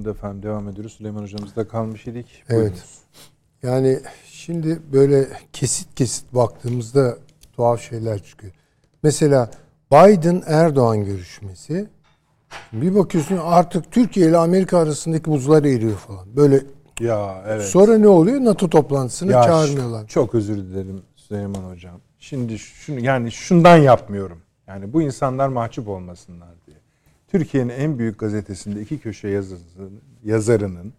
Döndü efendim. Devam ediyoruz. Süleyman hocamızda kalmış idik. Evet. Yani şimdi böyle kesit kesit baktığımızda tuhaf şeyler çıkıyor. Mesela Biden Erdoğan görüşmesi bir bakıyorsun artık Türkiye ile Amerika arasındaki buzlar eriyor falan. Böyle ya evet. Sonra ne oluyor? NATO toplantısına ya, çağırmıyorlar. Çok özür dilerim Süleyman hocam. Şimdi şunu yani şundan yapmıyorum. Yani bu insanlar mahcup olmasınlar. Türkiye'nin en büyük gazetesinde iki köşe yazısının, yazarının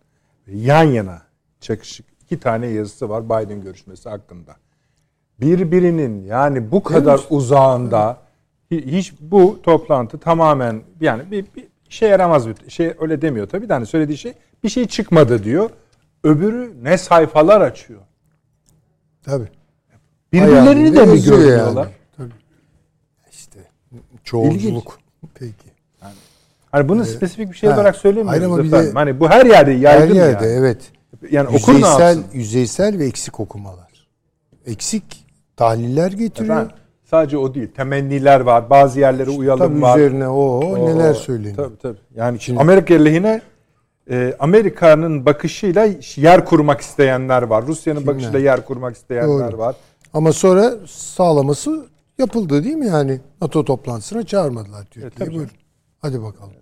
yan yana çakışık iki tane yazısı var Biden görüşmesi hakkında. Birbirinin yani bu kadar Değil uzağında hiç bu toplantı tamamen yani bir, bir şey yaramaz bir şey öyle demiyor tabii de hani söylediği şey bir şey çıkmadı diyor. Öbürü ne sayfalar açıyor. Tabii. Birbirlerini de mi görüyorlar? Yani. Tabii. İşte çoğulculuk. İlginç. Peki. Hani bunu evet. spesifik bir şey ha, olarak söylemiyoruz. De, hani bu her yerde yaygın Her yerde yani. evet. Yani yüzeysel, yüzeysel ve eksik okumalar. Eksik tahliller getiriyor. Efendim, sadece o değil. Temenniler var. Bazı yerlere işte, uyalım tabii var. üzerine o, o neler söyleniyor. Tabii tabii. Yani Şimdi, Amerika lehine e, Amerika'nın bakışıyla yer kurmak isteyenler var. Rusya'nın bakışıyla yer kurmak isteyenler Doğru. var. Ama sonra sağlaması yapıldı değil mi yani? NATO toplantısına çağırmadılar Türkiye'yi. Evet, Hadi bakalım.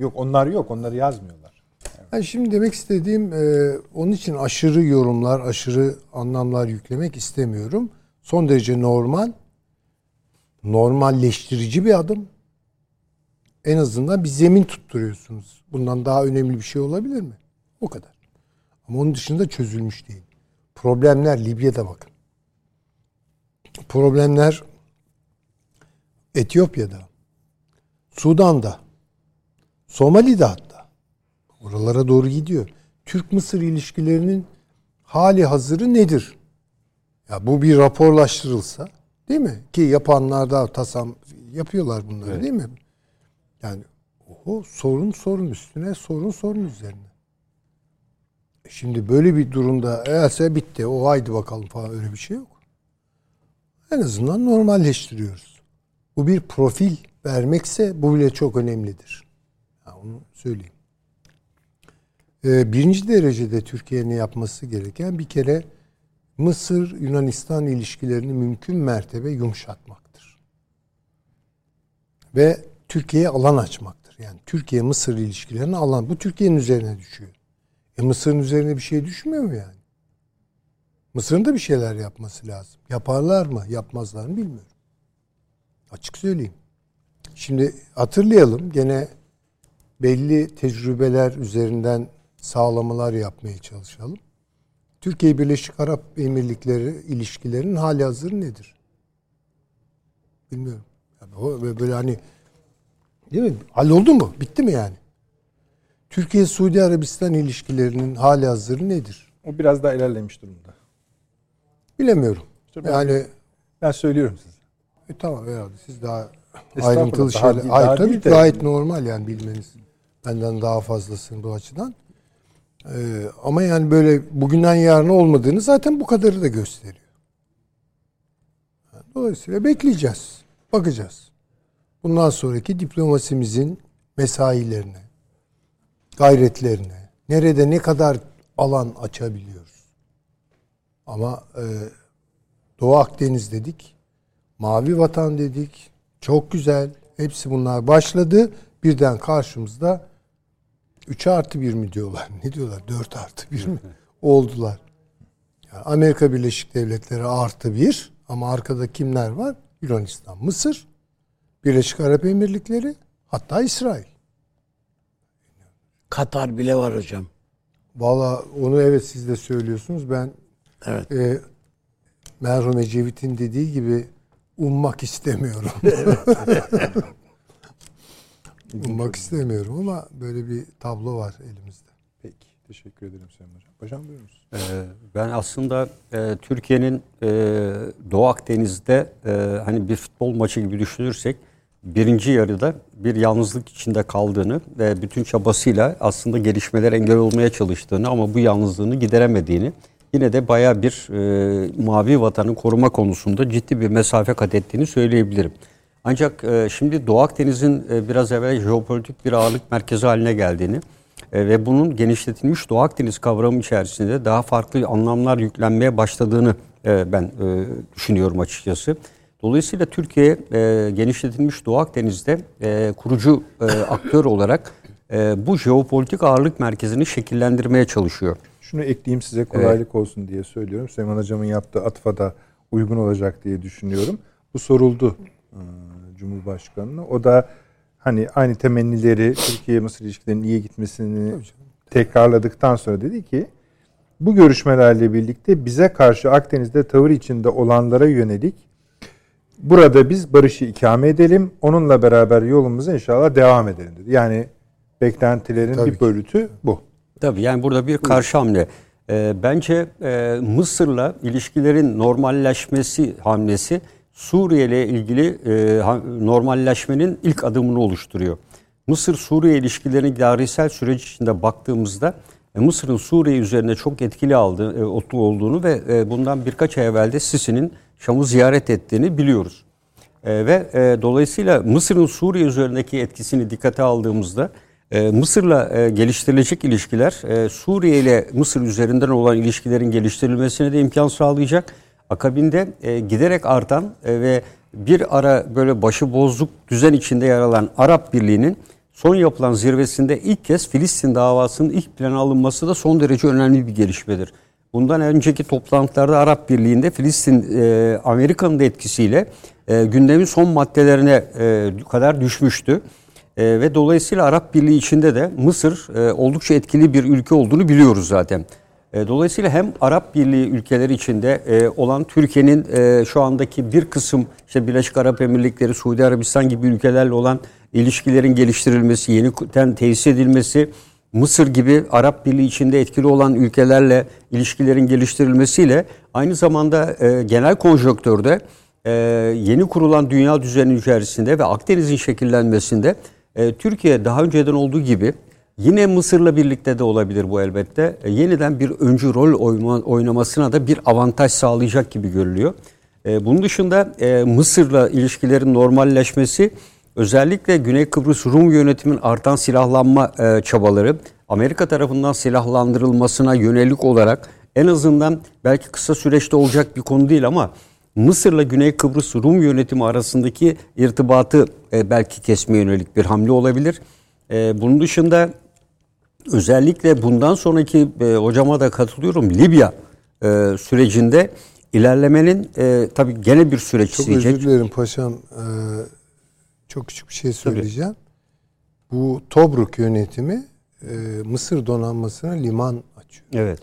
Yok onlar yok. Onları yazmıyorlar. Evet. Yani şimdi demek istediğim e, onun için aşırı yorumlar, aşırı anlamlar yüklemek istemiyorum. Son derece normal, normalleştirici bir adım. En azından bir zemin tutturuyorsunuz. Bundan daha önemli bir şey olabilir mi? O kadar. Ama onun dışında çözülmüş değil. Problemler Libya'da bakın. Problemler Etiyopya'da, Sudan'da, Somali'de hatta. Oralara doğru gidiyor. Türk-Mısır ilişkilerinin hali hazırı nedir? Ya bu bir raporlaştırılsa değil mi? Ki yapanlar da tasam yapıyorlar bunları evet. değil mi? Yani o sorun sorun üstüne sorun sorun üzerine. E şimdi böyle bir durumda eğerse bitti o haydi bakalım falan öyle bir şey yok. En azından normalleştiriyoruz. Bu bir profil vermekse bu bile çok önemlidir. Ya onu söyleyeyim. Ee, birinci derecede Türkiye'nin yapması gereken bir kere Mısır-Yunanistan ilişkilerini mümkün mertebe yumuşatmaktır. Ve Türkiye'ye alan açmaktır. Yani Türkiye-Mısır ilişkilerini alan. Bu Türkiye'nin üzerine düşüyor. E Mısır'ın üzerine bir şey düşmüyor mu yani? Mısır'ın da bir şeyler yapması lazım. Yaparlar mı, yapmazlar mı bilmiyorum. Açık söyleyeyim. Şimdi hatırlayalım gene belli tecrübeler üzerinden sağlamalar yapmaya çalışalım. Türkiye Birleşik Arap Emirlikleri ilişkilerinin hali hazır nedir? Bilmiyorum. Yani o böyle hani değil mi? Halloldu mu? Bitti mi yani? Türkiye Suudi Arabistan ilişkilerinin hali hazır nedir? O biraz daha ilerlemiş durumda. Bilemiyorum. İşte ben, yani ben söylüyorum size. E, tamam herhalde siz daha ayrıntılı şeyler. Hayır tabii gayet normal yani bilmeniz. Benden daha fazlasın bu açıdan. Ee, ama yani böyle bugünden yarına olmadığını zaten bu kadarı da gösteriyor. Dolayısıyla bekleyeceğiz. Bakacağız. Bundan sonraki diplomasimizin mesailerine, gayretlerine, nerede ne kadar alan açabiliyoruz. Ama e, Doğu Akdeniz dedik, Mavi Vatan dedik, çok güzel. Hepsi bunlar başladı. Birden karşımızda 3 artı 1 mi diyorlar? Ne diyorlar? 4 artı 1 mi? Oldular. Yani Amerika Birleşik Devletleri artı 1 ama arkada kimler var? Yunanistan, Mısır, Birleşik Arap Emirlikleri, hatta İsrail. Katar bile var hocam. Valla onu evet siz de söylüyorsunuz. Ben evet. e, merhum Ecevit'in dediği gibi ummak istemiyorum. ummak istemiyorum ama böyle bir tablo var elimizde. Peki. Teşekkür ederim Sayın Hocam. Hocam buyurunuz. Ee, ben aslında e, Türkiye'nin e, Doğu Akdeniz'de e, hani bir futbol maçı gibi düşünürsek birinci yarıda bir yalnızlık içinde kaldığını ve bütün çabasıyla aslında gelişmeler engel olmaya çalıştığını ama bu yalnızlığını gideremediğini yine de baya bir e, mavi vatanı koruma konusunda ciddi bir mesafe kat ettiğini söyleyebilirim. Ancak e, şimdi Doğu Akdeniz'in e, biraz evvel jeopolitik bir ağırlık merkezi haline geldiğini e, ve bunun genişletilmiş Doğu Akdeniz kavramı içerisinde daha farklı anlamlar yüklenmeye başladığını ben düşünüyorum açıkçası. Dolayısıyla Türkiye genişletilmiş Doğu Akdeniz'de kurucu aktör olarak bu jeopolitik ağırlık merkezini şekillendirmeye çalışıyor. Şunu ekleyeyim size kolaylık olsun diye söylüyorum. Süleyman Hocam'ın yaptığı atfa da uygun olacak diye düşünüyorum. Bu soruldu e, Cumhurbaşkanı'na. O da hani aynı temennileri Türkiye-Mısır ilişkilerinin iyi gitmesini tekrarladıktan sonra dedi ki bu görüşmelerle birlikte bize karşı Akdeniz'de tavır içinde olanlara yönelik burada biz barışı ikame edelim. Onunla beraber yolumuza inşallah devam edelim dedi. Yani beklentilerin Tabii bir ki. bölütü bu. Tabii yani burada bir karşı hamle. Ee, bence e, Mısır'la ilişkilerin normalleşmesi hamlesi Suriye ile ilgili e, normalleşmenin ilk adımını oluşturuyor. Mısır-Suriye ilişkilerinin tarihsel süreç içinde baktığımızda e, Mısır'ın Suriye üzerine çok etkili aldığı, e, olduğunu ve e, bundan birkaç ay evvel de Sisi'nin Şam'ı ziyaret ettiğini biliyoruz. Ve dolayısıyla Mısır'ın Suriye üzerindeki etkisini dikkate aldığımızda Mısır'la geliştirilecek ilişkiler Suriye ile Mısır üzerinden olan ilişkilerin geliştirilmesine de imkan sağlayacak. Akabinde e, giderek artan e, ve bir ara böyle başıbozluk düzen içinde yer alan Arap Birliği'nin son yapılan zirvesinde ilk kez Filistin davasının ilk plana alınması da son derece önemli bir gelişmedir. Bundan önceki toplantılarda Arap Birliği'nde Filistin e, Amerika'nın da etkisiyle e, gündemin son maddelerine e, kadar düşmüştü. E, ve dolayısıyla Arap Birliği içinde de Mısır e, oldukça etkili bir ülke olduğunu biliyoruz zaten. E, dolayısıyla hem Arap Birliği ülkeleri içinde e, olan Türkiye'nin e, şu andaki bir kısım işte Birleşik Arap Emirlikleri, Suudi Arabistan gibi ülkelerle olan ilişkilerin geliştirilmesi, yeniden tesis edilmesi, Mısır gibi Arap Birliği içinde etkili olan ülkelerle ilişkilerin geliştirilmesiyle aynı zamanda genel konjonktörde yeni kurulan dünya düzeni içerisinde ve Akdeniz'in şekillenmesinde Türkiye daha önceden olduğu gibi yine Mısır'la birlikte de olabilir bu elbette. e, yeniden bir öncü rol oynamasına da bir avantaj sağlayacak gibi görülüyor. E, bunun dışında e, Mısır'la ilişkilerin normalleşmesi özellikle Güney Kıbrıs Rum yönetimin artan silahlanma e, çabaları Amerika tarafından silahlandırılmasına yönelik olarak en azından belki kısa süreçte olacak bir konu değil ama Mısır'la Güney Kıbrıs Rum yönetimi arasındaki irtibatı e, belki kesmeye yönelik bir hamle olabilir. E, bunun dışında özellikle bundan sonraki e, hocama da katılıyorum Libya e, sürecinde ilerlemenin e, tabii gene bir süreç Çok isteyecek. özür dilerim paşam. Ee, çok küçük bir şey söyleyeceğim. Bu Tobruk yönetimi e, Mısır donanmasına liman açıyor. Evet.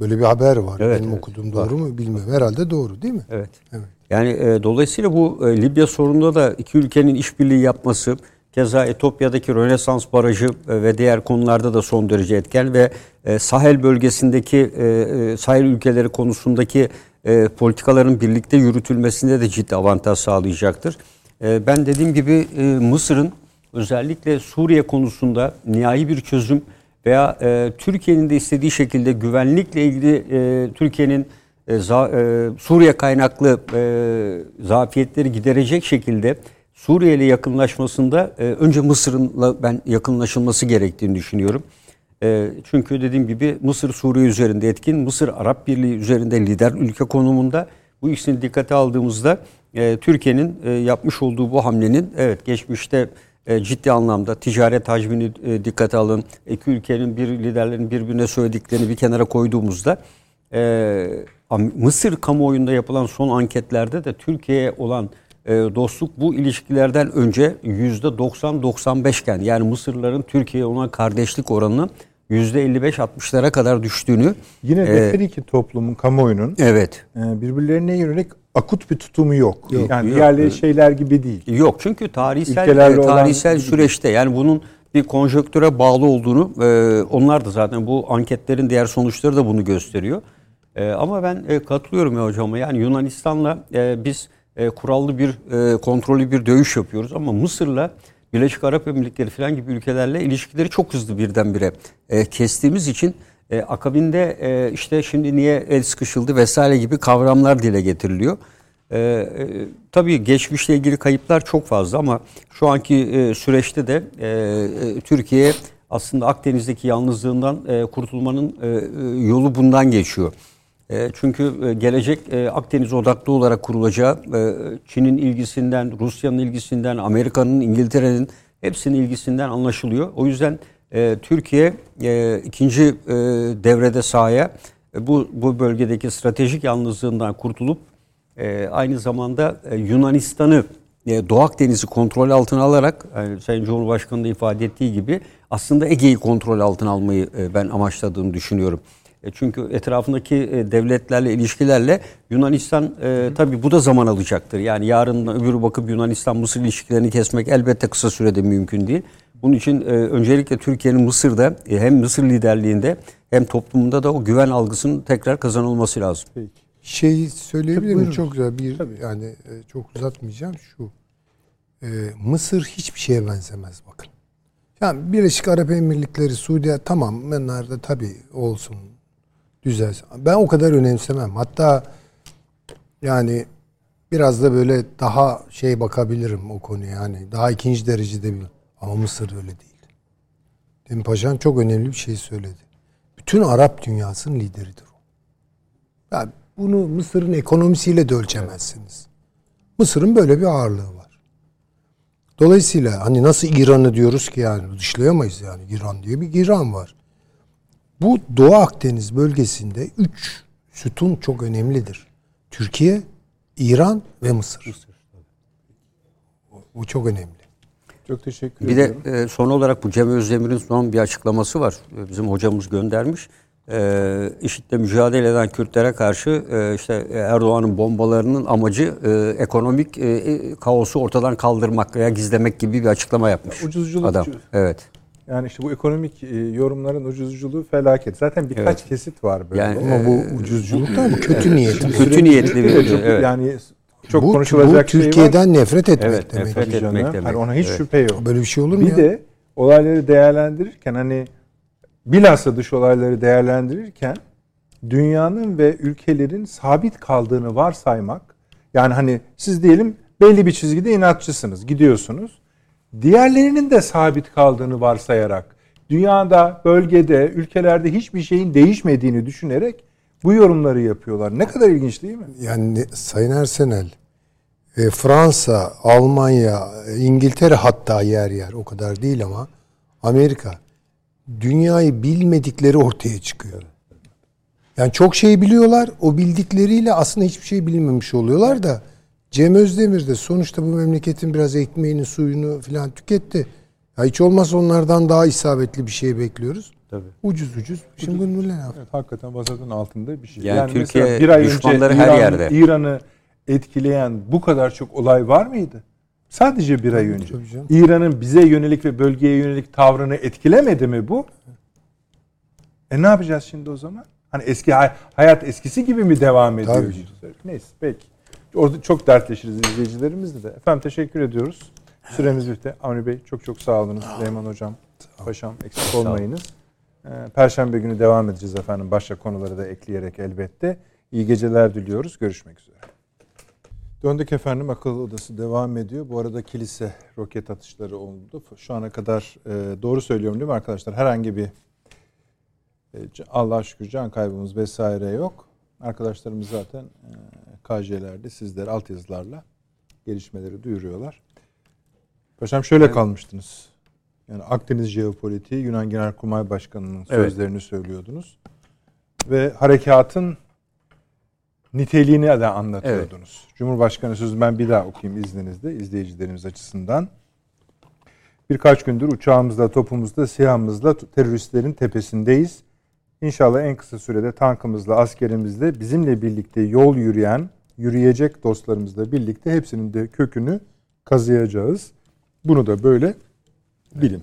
Böyle bir haber var. Evet, Benim evet. okuduğum doğru mu bilmiyorum. Herhalde doğru değil mi? Evet. Evet. Yani e, dolayısıyla bu e, Libya sorununda da iki ülkenin işbirliği yapması, keza Etiyopya'daki Rönesans Barajı e, ve diğer konularda da son derece etken ve e, Sahel bölgesindeki e, Sahel ülkeleri konusundaki politikaların birlikte yürütülmesinde de ciddi avantaj sağlayacaktır. Ben dediğim gibi Mısır'ın özellikle Suriye konusunda nihai bir çözüm veya Türkiye'nin de istediği şekilde güvenlikle ilgili Türkiye'nin Suriye kaynaklı zafiyetleri giderecek şekilde Suriye ile yakınlaşmasında e, önce Mısır'ınla ben yakınlaşılması gerektiğini düşünüyorum. E, çünkü dediğim gibi Mısır Suriye üzerinde etkin, Mısır Arap Birliği üzerinde lider ülke konumunda. Bu ikisini dikkate aldığımızda e, Türkiye'nin e, yapmış olduğu bu hamlenin evet geçmişte e, ciddi anlamda ticaret hacmini e, dikkate alın. İki ülkenin bir liderlerin birbirine söylediklerini bir kenara koyduğumuzda e, Mısır kamuoyunda yapılan son anketlerde de Türkiye'ye olan e, dostluk bu ilişkilerden önce %90-95 iken yani Mısırlıların Türkiye'ye olan kardeşlik oranının %55-60'lara kadar düştüğünü Yine de e, her iki toplumun, kamuoyunun evet e, birbirlerine yönelik akut bir tutumu yok. Yok, yani yok. diğerleri şeyler gibi değil. Yok çünkü tarihsel Ülkelerle e, olan tarihsel bir- süreçte yani bunun bir konjöktüre bağlı olduğunu e, onlar da zaten bu anketlerin diğer sonuçları da bunu gösteriyor. E, ama ben e, katılıyorum ya hocama. Yani Yunanistan'la e, biz e, kurallı bir e, kontrollü bir dövüş yapıyoruz ama Mısır'la Birleşik Arap Emirlikleri falan gibi ülkelerle ilişkileri çok hızlı birdenbire e, kestiğimiz için e, akabinde e, işte şimdi niye el sıkışıldı vesaire gibi kavramlar dile getiriliyor. E, e, tabii geçmişle ilgili kayıplar çok fazla ama şu anki e, süreçte de e, e, Türkiye aslında Akdeniz'deki yalnızlığından e, kurtulmanın e, e, yolu bundan geçiyor. E, çünkü e, gelecek e, Akdeniz odaklı olarak kurulacağı Çin'in ilgisinden, Rusya'nın ilgisinden, Amerika'nın, İngiltere'nin hepsinin ilgisinden anlaşılıyor. O yüzden Türkiye ikinci devrede sahaya bu bu bölgedeki stratejik yalnızlığından kurtulup aynı zamanda Yunanistan'ı Doğu Akdeniz'i kontrol altına alarak yani Sayın Cumhurbaşkanı da ifade ettiği gibi aslında Ege'yi kontrol altına almayı ben amaçladığını düşünüyorum. E, çünkü etrafındaki e, devletlerle ilişkilerle Yunanistan e, tabii bu da zaman alacaktır. Yani yarın öbürü bakıp Yunanistan-Mısır ilişkilerini kesmek elbette kısa sürede mümkün değil. Bunun için e, öncelikle Türkiye'nin Mısır'da e, hem Mısır liderliğinde hem toplumunda da o güven algısının tekrar kazanılması lazım. Peki. Şey söyleyebilir miyim? Çok güzel bir Tabii. yani e, çok uzatmayacağım şu. E, Mısır hiçbir şeye benzemez bakın. Yani Birleşik Arap Emirlikleri, Suudi tamam bunlar da tabii olsun düzelsin. Ben o kadar önemsemem. Hatta yani biraz da böyle daha şey bakabilirim o konuya yani daha ikinci derecede bir ama Mısır öyle değil. Demin Paşam çok önemli bir şey söyledi. Bütün Arap dünyasının lideridir o. Yani bunu Mısır'ın ekonomisiyle de ölçemezsiniz. Mısır'ın böyle bir ağırlığı var. Dolayısıyla hani nasıl İran'ı diyoruz ki yani dışlayamayız yani İran diye bir İran var. Bu Doğu Akdeniz bölgesinde üç sütun çok önemlidir. Türkiye, İran ve Mısır. Bu- Bu çok önemli. Çok teşekkür Bir de e, son olarak bu Cem Özdemir'in son bir açıklaması var. E, Bizim hocamız göndermiş. E, IŞİD'le mücadele eden Kürtlere karşı e, işte Erdoğan'ın bombalarının amacı e, ekonomik e, e, kaosu ortadan kaldırmak veya gizlemek gibi bir açıklama yapmış. Ucuzculuk- adam. Evet. Yani işte bu ekonomik e, yorumların ucuzculuğu felaket. Zaten birkaç Evet. kesit var böyle. Yani, Ama bu ucuzculuk da bu kötü niyet. Kötü Süreci niyetli bir- çok- evet. Yani çok bu, konuşulacak bu şey var. Türkiye'den nefret etmek Evet, demek. nefret etmek demek. Hani ona hiç Evet. şüphe yok. Böyle bir şey olur mu Bir ya? de olayları değerlendirirken hani bilhassa dış olayları değerlendirirken dünyanın ve ülkelerin sabit kaldığını varsaymak yani hani siz diyelim belli bir çizgide inatçısınız gidiyorsunuz. Diğerlerinin de sabit kaldığını varsayarak dünyada, bölgede, ülkelerde hiçbir şeyin değişmediğini düşünerek bu yorumları yapıyorlar. Ne kadar ilginç değil mi? Yani Sayın Ersenel, e, Fransa, Almanya, e, İngiltere hatta yer yer o kadar değil ama Amerika dünyayı bilmedikleri ortaya çıkıyor. Yani çok şey biliyorlar. O bildikleriyle aslında hiçbir şey bilmemiş oluyorlar da Cem Özdemir de sonuçta bu memleketin biraz ekmeğini, suyunu falan tüketti. Ya hiç olmazsa onlardan daha isabetli bir şey bekliyoruz. Tabii. Ucuz ucuz. Şimdi bunu ne yapalım? Evet, hakikaten vasatın altında bir şey. Yani mesela Türkiye bir ay önce düşmanları her İran- yerde. İran'ı etkileyen bu kadar çok olay var mıydı? Sadece bir ay önce. İran'ın bize yönelik ve bölgeye yönelik tavrını etkilemedi mi bu? E ne yapacağız şimdi o zaman? Hani eski hay- hayat eskisi gibi mi devam ediyor? Tabii. Neyse peki. Orada çok dertleşiriz izleyicilerimizle de. Efendim teşekkür ediyoruz. Süremiz bitti. Avni Bey çok çok sağ olunuz. Süleyman Hocam, Paşam eksik olmayınız. Ee, Perşembe günü devam edeceğiz efendim. Başka konuları da ekleyerek elbette. İyi geceler diliyoruz. Görüşmek üzere. Döndük efendim. Akıl odası devam ediyor. Bu arada kilise roket atışları oldu. Şu ana kadar e, doğru söylüyorum değil mi arkadaşlar? Herhangi bir e, Allah'a şükür can kaybımız vesaire yok. Arkadaşlarımız zaten e, KJ'lerde sizlere altyazılarla gelişmeleri duyuruyorlar. Paşam şöyle kalmıştınız. Yani Akdeniz jeopolitiği Yunan Genelkurmay Başkanı'nın Evet. sözlerini söylüyordunuz. Ve harekatın niteliğini de anlatıyordunuz. Cumhurbaşkanı sözü ben bir daha okuyayım izninizle izleyicilerimiz açısından. Birkaç gündür uçağımızla, topumuzla, siyahımızla teröristlerin tepesindeyiz. İnşallah en kısa sürede tankımızla, askerimizle bizimle birlikte yol yürüyen, yürüyecek dostlarımızla birlikte hepsinin de kökünü kazıyacağız. Bunu da böyle bilin.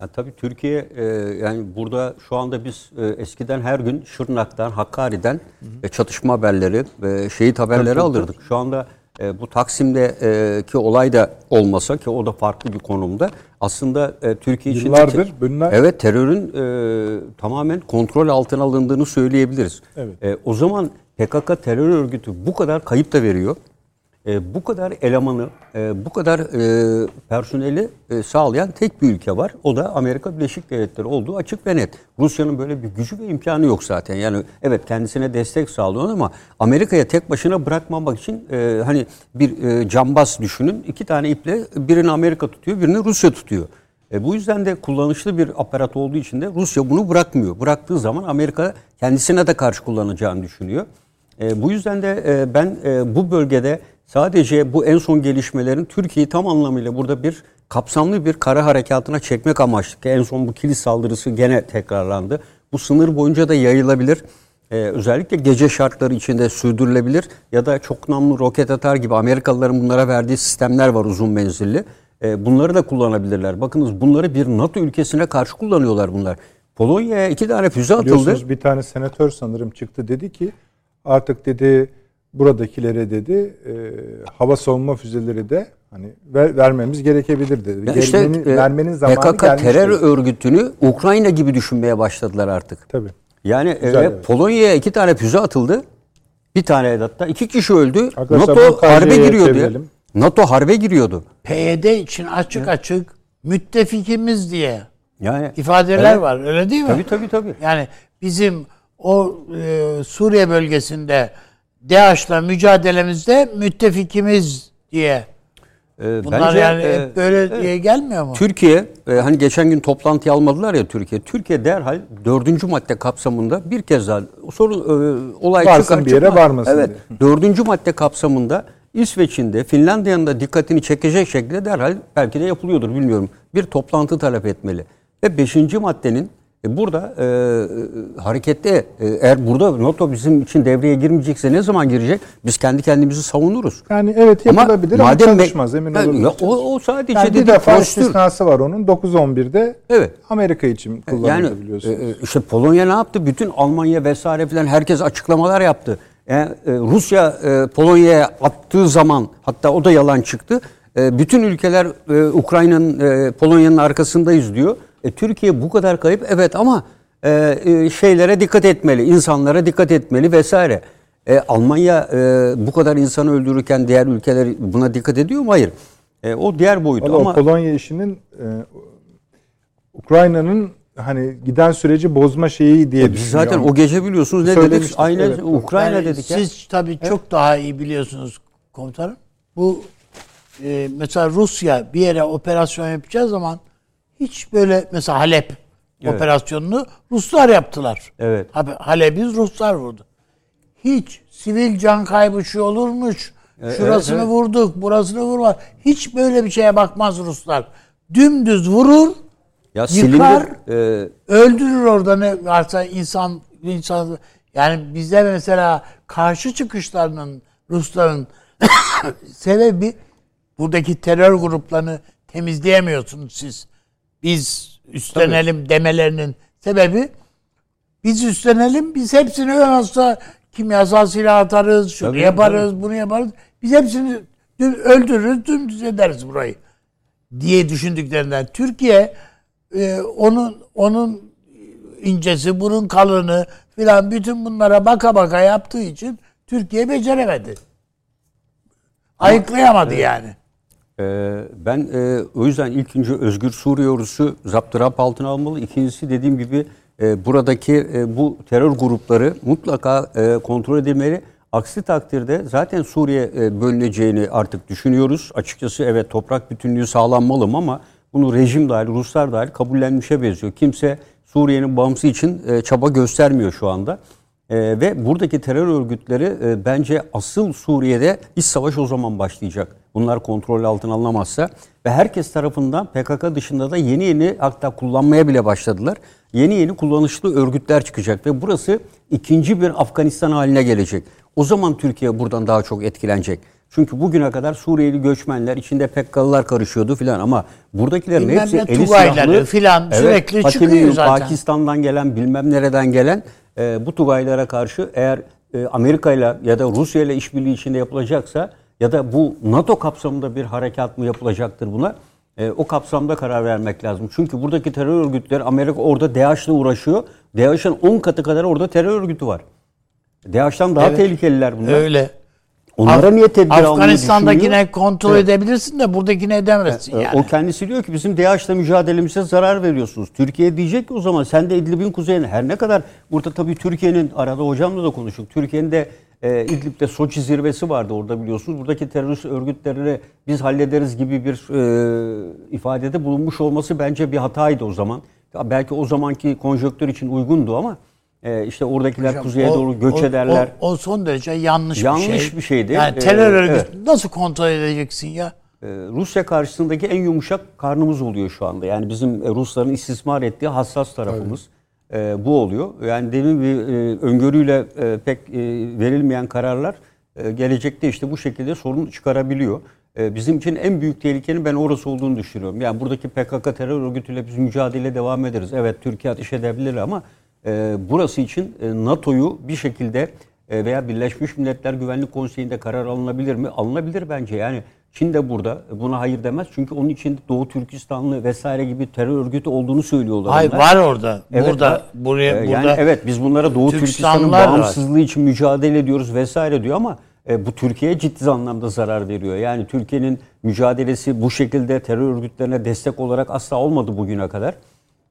Ya tabii Türkiye e, yani burada şu anda biz e, eskiden her gün Şırnak'tan, Hakkari'den e, çatışma haberleri, e, şehit haberleri alırdık. Şu anda e, bu Taksim'deki olay da olmasa ki o da farklı bir konumda aslında e, Türkiye için Yıllardır bunlar- Evet terörün e, tamamen kontrol altına alındığını söyleyebiliriz. Evet. E, o zaman PKK terör örgütü bu kadar kayıp da veriyor. E, bu kadar elemanı, e, bu kadar e, personeli e, sağlayan tek bir ülke var. O da Amerika Birleşik Devletleri olduğu açık ve net. Rusya'nın böyle bir gücü ve imkanı yok zaten. Yani evet kendisine destek sağlıyor ama Amerika'ya tek başına bırakmamak için e, hani bir e, cambaz düşünün. iki tane iple birini Amerika tutuyor, birini Rusya tutuyor. E, bu yüzden de kullanışlı bir aparat olduğu için de Rusya bunu bırakmıyor. Bıraktığı zaman Amerika kendisine de karşı kullanacağını düşünüyor. E, bu yüzden de e, ben e, bu bölgede sadece bu en son gelişmelerin Türkiye'yi tam anlamıyla burada bir kapsamlı bir kara harekatına çekmek amaçlı. En son bu kilis saldırısı gene tekrarlandı. Bu sınır boyunca da yayılabilir. Ee, özellikle gece şartları içinde sürdürülebilir ya da çok namlu roket atar gibi Amerikalıların bunlara verdiği sistemler var uzun menzilli. Ee, bunları da kullanabilirler. Bakınız bunları bir NATO ülkesine karşı kullanıyorlar bunlar. Polonya'ya iki tane füze atıldı. Biliyorsunuz bir tane senatör sanırım çıktı dedi ki artık dedi buradakilere dedi e, hava savunma füzeleri de hani ver, vermemiz gerekebilir dedi. Ya işte, Vermenin, e, vermenin zamanı PKK gelmiş terör örgütünü Ukrayna gibi düşünmeye başladılar artık. Tabii. Yani e, evet. Polonya'ya iki tane füze atıldı. Bir tane hatta iki kişi öldü. Arkadaşlar NATO harbe giriyordu. çevirelim. NATO harbe giriyordu. PYD için açık açık müttefikimiz diye Yani ifadeler Evet. var. Öyle değil mi? Tabii tabii tabii. Yani bizim o e, Suriye bölgesinde DAEŞ'la mücadelemizde müttefikimiz diye. Ee, Bunlar bence, yani e, hep böyle evet. diye gelmiyor mu? Türkiye e, hani geçen gün toplantı almadılar ya Türkiye. Türkiye derhal dördüncü madde kapsamında bir kez daha sorun e, olay Varsın çıkar bir yere çıkmaz. varmasın Evet. diye. Dördüncü madde kapsamında İsveç'in de Finlandiya'nın da dikkatini çekecek şekilde derhal belki de yapılıyordur bilmiyorum. Bir toplantı talep etmeli. Ve beşinci maddenin e, burada e, e, harekette e, eğer burada NATO bizim için devreye girmeyecekse ne zaman girecek? Biz kendi kendimizi savunuruz. Yani evet yapılabilir ama, madem me- çalışmaz emin Yani ya o, o sadece Yani bir defa postür. istisnası var onun 9-11'de Evet. Amerika için Yani kullanıldı biliyorsunuz. e, işte Polonya ne yaptı? Bütün Almanya vesaire filan herkes açıklamalar yaptı. E, e, Rusya e, Polonya'ya attığı zaman hatta o da yalan çıktı. E, bütün ülkeler e, Ukrayna'nın e, Polonya'nın arkasındayız diyor. E, Türkiye bu kadar kayıp evet ama e, e, şeylere dikkat etmeli, insanlara dikkat etmeli vesaire. E, Almanya e, bu kadar insanı öldürürken diğer ülkeler buna dikkat ediyor mu? Hayır. E, o diğer boyut Valla ama o Polonya işinin e, Ukrayna'nın hani giden süreci bozma şeyi diye biz düşünüyorum. zaten o gece biliyorsunuz ne dedik? Aynen evet. Ukrayna Yani dedik ya. Siz tabii çok daha iyi biliyorsunuz komutanım. Bu e, mesela Rusya bir yere operasyon yapacağı zaman hiç böyle mesela Halep Evet. operasyonunu Ruslar yaptılar. Evet. Ha- Halep'i Ruslar vurdu. Hiç sivil can kaybı şu olurmuş. Şurasını evet. vurduk, burasını vurma. Hiç böyle bir şeye bakmaz Ruslar. Dümdüz vurur, Ya Yıkar. silindir e, öldürür orada ne varsa insan insan yani bizde mesela karşı çıkışlarının Rusların sebebi buradaki terör gruplarını temizleyemiyorsunuz siz. Biz üstlenelim demelerinin sebebi biz üstlenelim biz hepsini olmazsa kimyasal silah atarız, şunu Tabii, yaparız, bunu yaparız. Biz hepsini dü- öldürürüz, dümdüz ederiz burayı diye düşündüklerinden. Türkiye e, onun onun incesi, bunun kalını filan bütün bunlara baka baka yaptığı için Türkiye beceremedi. Ayıklayamadı yani. E, ben e, o yüzden ilk önce Özgür Suriye ordusu zaptırap altına almalı. İkincisi dediğim gibi e, buradaki e, bu terör grupları mutlaka kontrol edilmeli. Aksi takdirde zaten Suriye bölüneceğini artık düşünüyoruz. Açıkçası evet toprak bütünlüğü sağlanmalı ama bunu rejim dahil, Ruslar dahil kabullenmişe benziyor. Kimse Suriye'nin bağımsız için çaba göstermiyor şu anda. Ee, ve buradaki terör örgütleri bence asıl Suriye'de iç savaş o zaman başlayacak. Bunlar kontrol altına alınamazsa ve herkes tarafından PKK dışında da yeni yeni hatta kullanmaya bile başladılar. Yeni yeni kullanışlı örgütler çıkacak ve burası ikinci bir Afganistan haline gelecek. O zaman Türkiye buradan daha çok etkilenecek. Çünkü bugüne kadar Suriyeli göçmenler içinde PKK'lılar karışıyordu filan ama buradakilerin Bilmem hepsi eli silahlı. filan sürekli Pakistan, çıkıyor zaten. Pakistan'dan gelen bilmem nereden gelen e, bu Tugaylara karşı eğer e, Amerika ile ya da Rusya ile işbirliği içinde yapılacaksa ya da bu NATO kapsamında bir harekat mı yapılacaktır buna? E, o kapsamda karar vermek lazım. Çünkü buradaki terör örgütleri Amerika orada DAEŞ'le uğraşıyor. DAEŞ'in 10 katı kadar orada terör örgütü var. DAEŞ'ten daha Evet. tehlikeliler bunlar. Öyle. Onlara Af- niye tedbir almayı Afganistan'dakine kontrol edebilirsin de buradakine edemezsin E, yani. O kendisi diyor ki bizim DAEŞ'le mücadelemize zarar veriyorsunuz. Türkiye diyecek ki o zaman sen de İdlib'in kuzeyine her ne kadar burada tabii Türkiye'nin arada hocamla da konuştuk. Türkiye'nin de e, İdlib'de Soçi zirvesi vardı orada biliyorsunuz. Buradaki terörist örgütlerini biz hallederiz gibi bir e, ifadede bulunmuş olması bence bir hataydı o zaman. Ya belki o zamanki konjonktür için uygundu ama e, işte oradakiler Hocam, kuzeye o- doğru göç o- ederler. O, o son derece yanlış, Yanlış bir şey. bir şeydi. Yani Ee, terör örgütü evet. nasıl kontrol edeceksin ya? Ee, Rusya karşısındaki en yumuşak karnımız oluyor şu anda. Yani bizim e, Rusların istismar ettiği hassas tarafımız e, bu oluyor. Yani demin bir e, öngörüyle e, pek e, verilmeyen kararlar e, gelecekte işte bu şekilde sorun çıkarabiliyor. E, bizim için en büyük tehlikenin ben orası olduğunu düşünüyorum. Yani buradaki PKK terör örgütüyle biz mücadele devam ederiz. Evet Türkiye ateş edebilir ama e, burası için e, NATO'yu bir şekilde e, veya Birleşmiş Milletler Güvenlik Konseyi'nde karar alınabilir mi? Alınabilir bence. Yani Çin de burada buna hayır demez. Çünkü onun için Doğu Türkistanlı vesaire gibi terör örgütü olduğunu söylüyorlar. Hayır onlar. var orada. Evet, burada buraya Ee, burada yani evet biz bunlara Doğu Türkistan'ın Türkistanlılar var. bağımsızlığı için mücadele ediyoruz vesaire diyor ama e, bu Türkiye'ye ciddi anlamda zarar veriyor. Yani Türkiye'nin mücadelesi bu şekilde terör örgütlerine destek olarak asla olmadı bugüne kadar.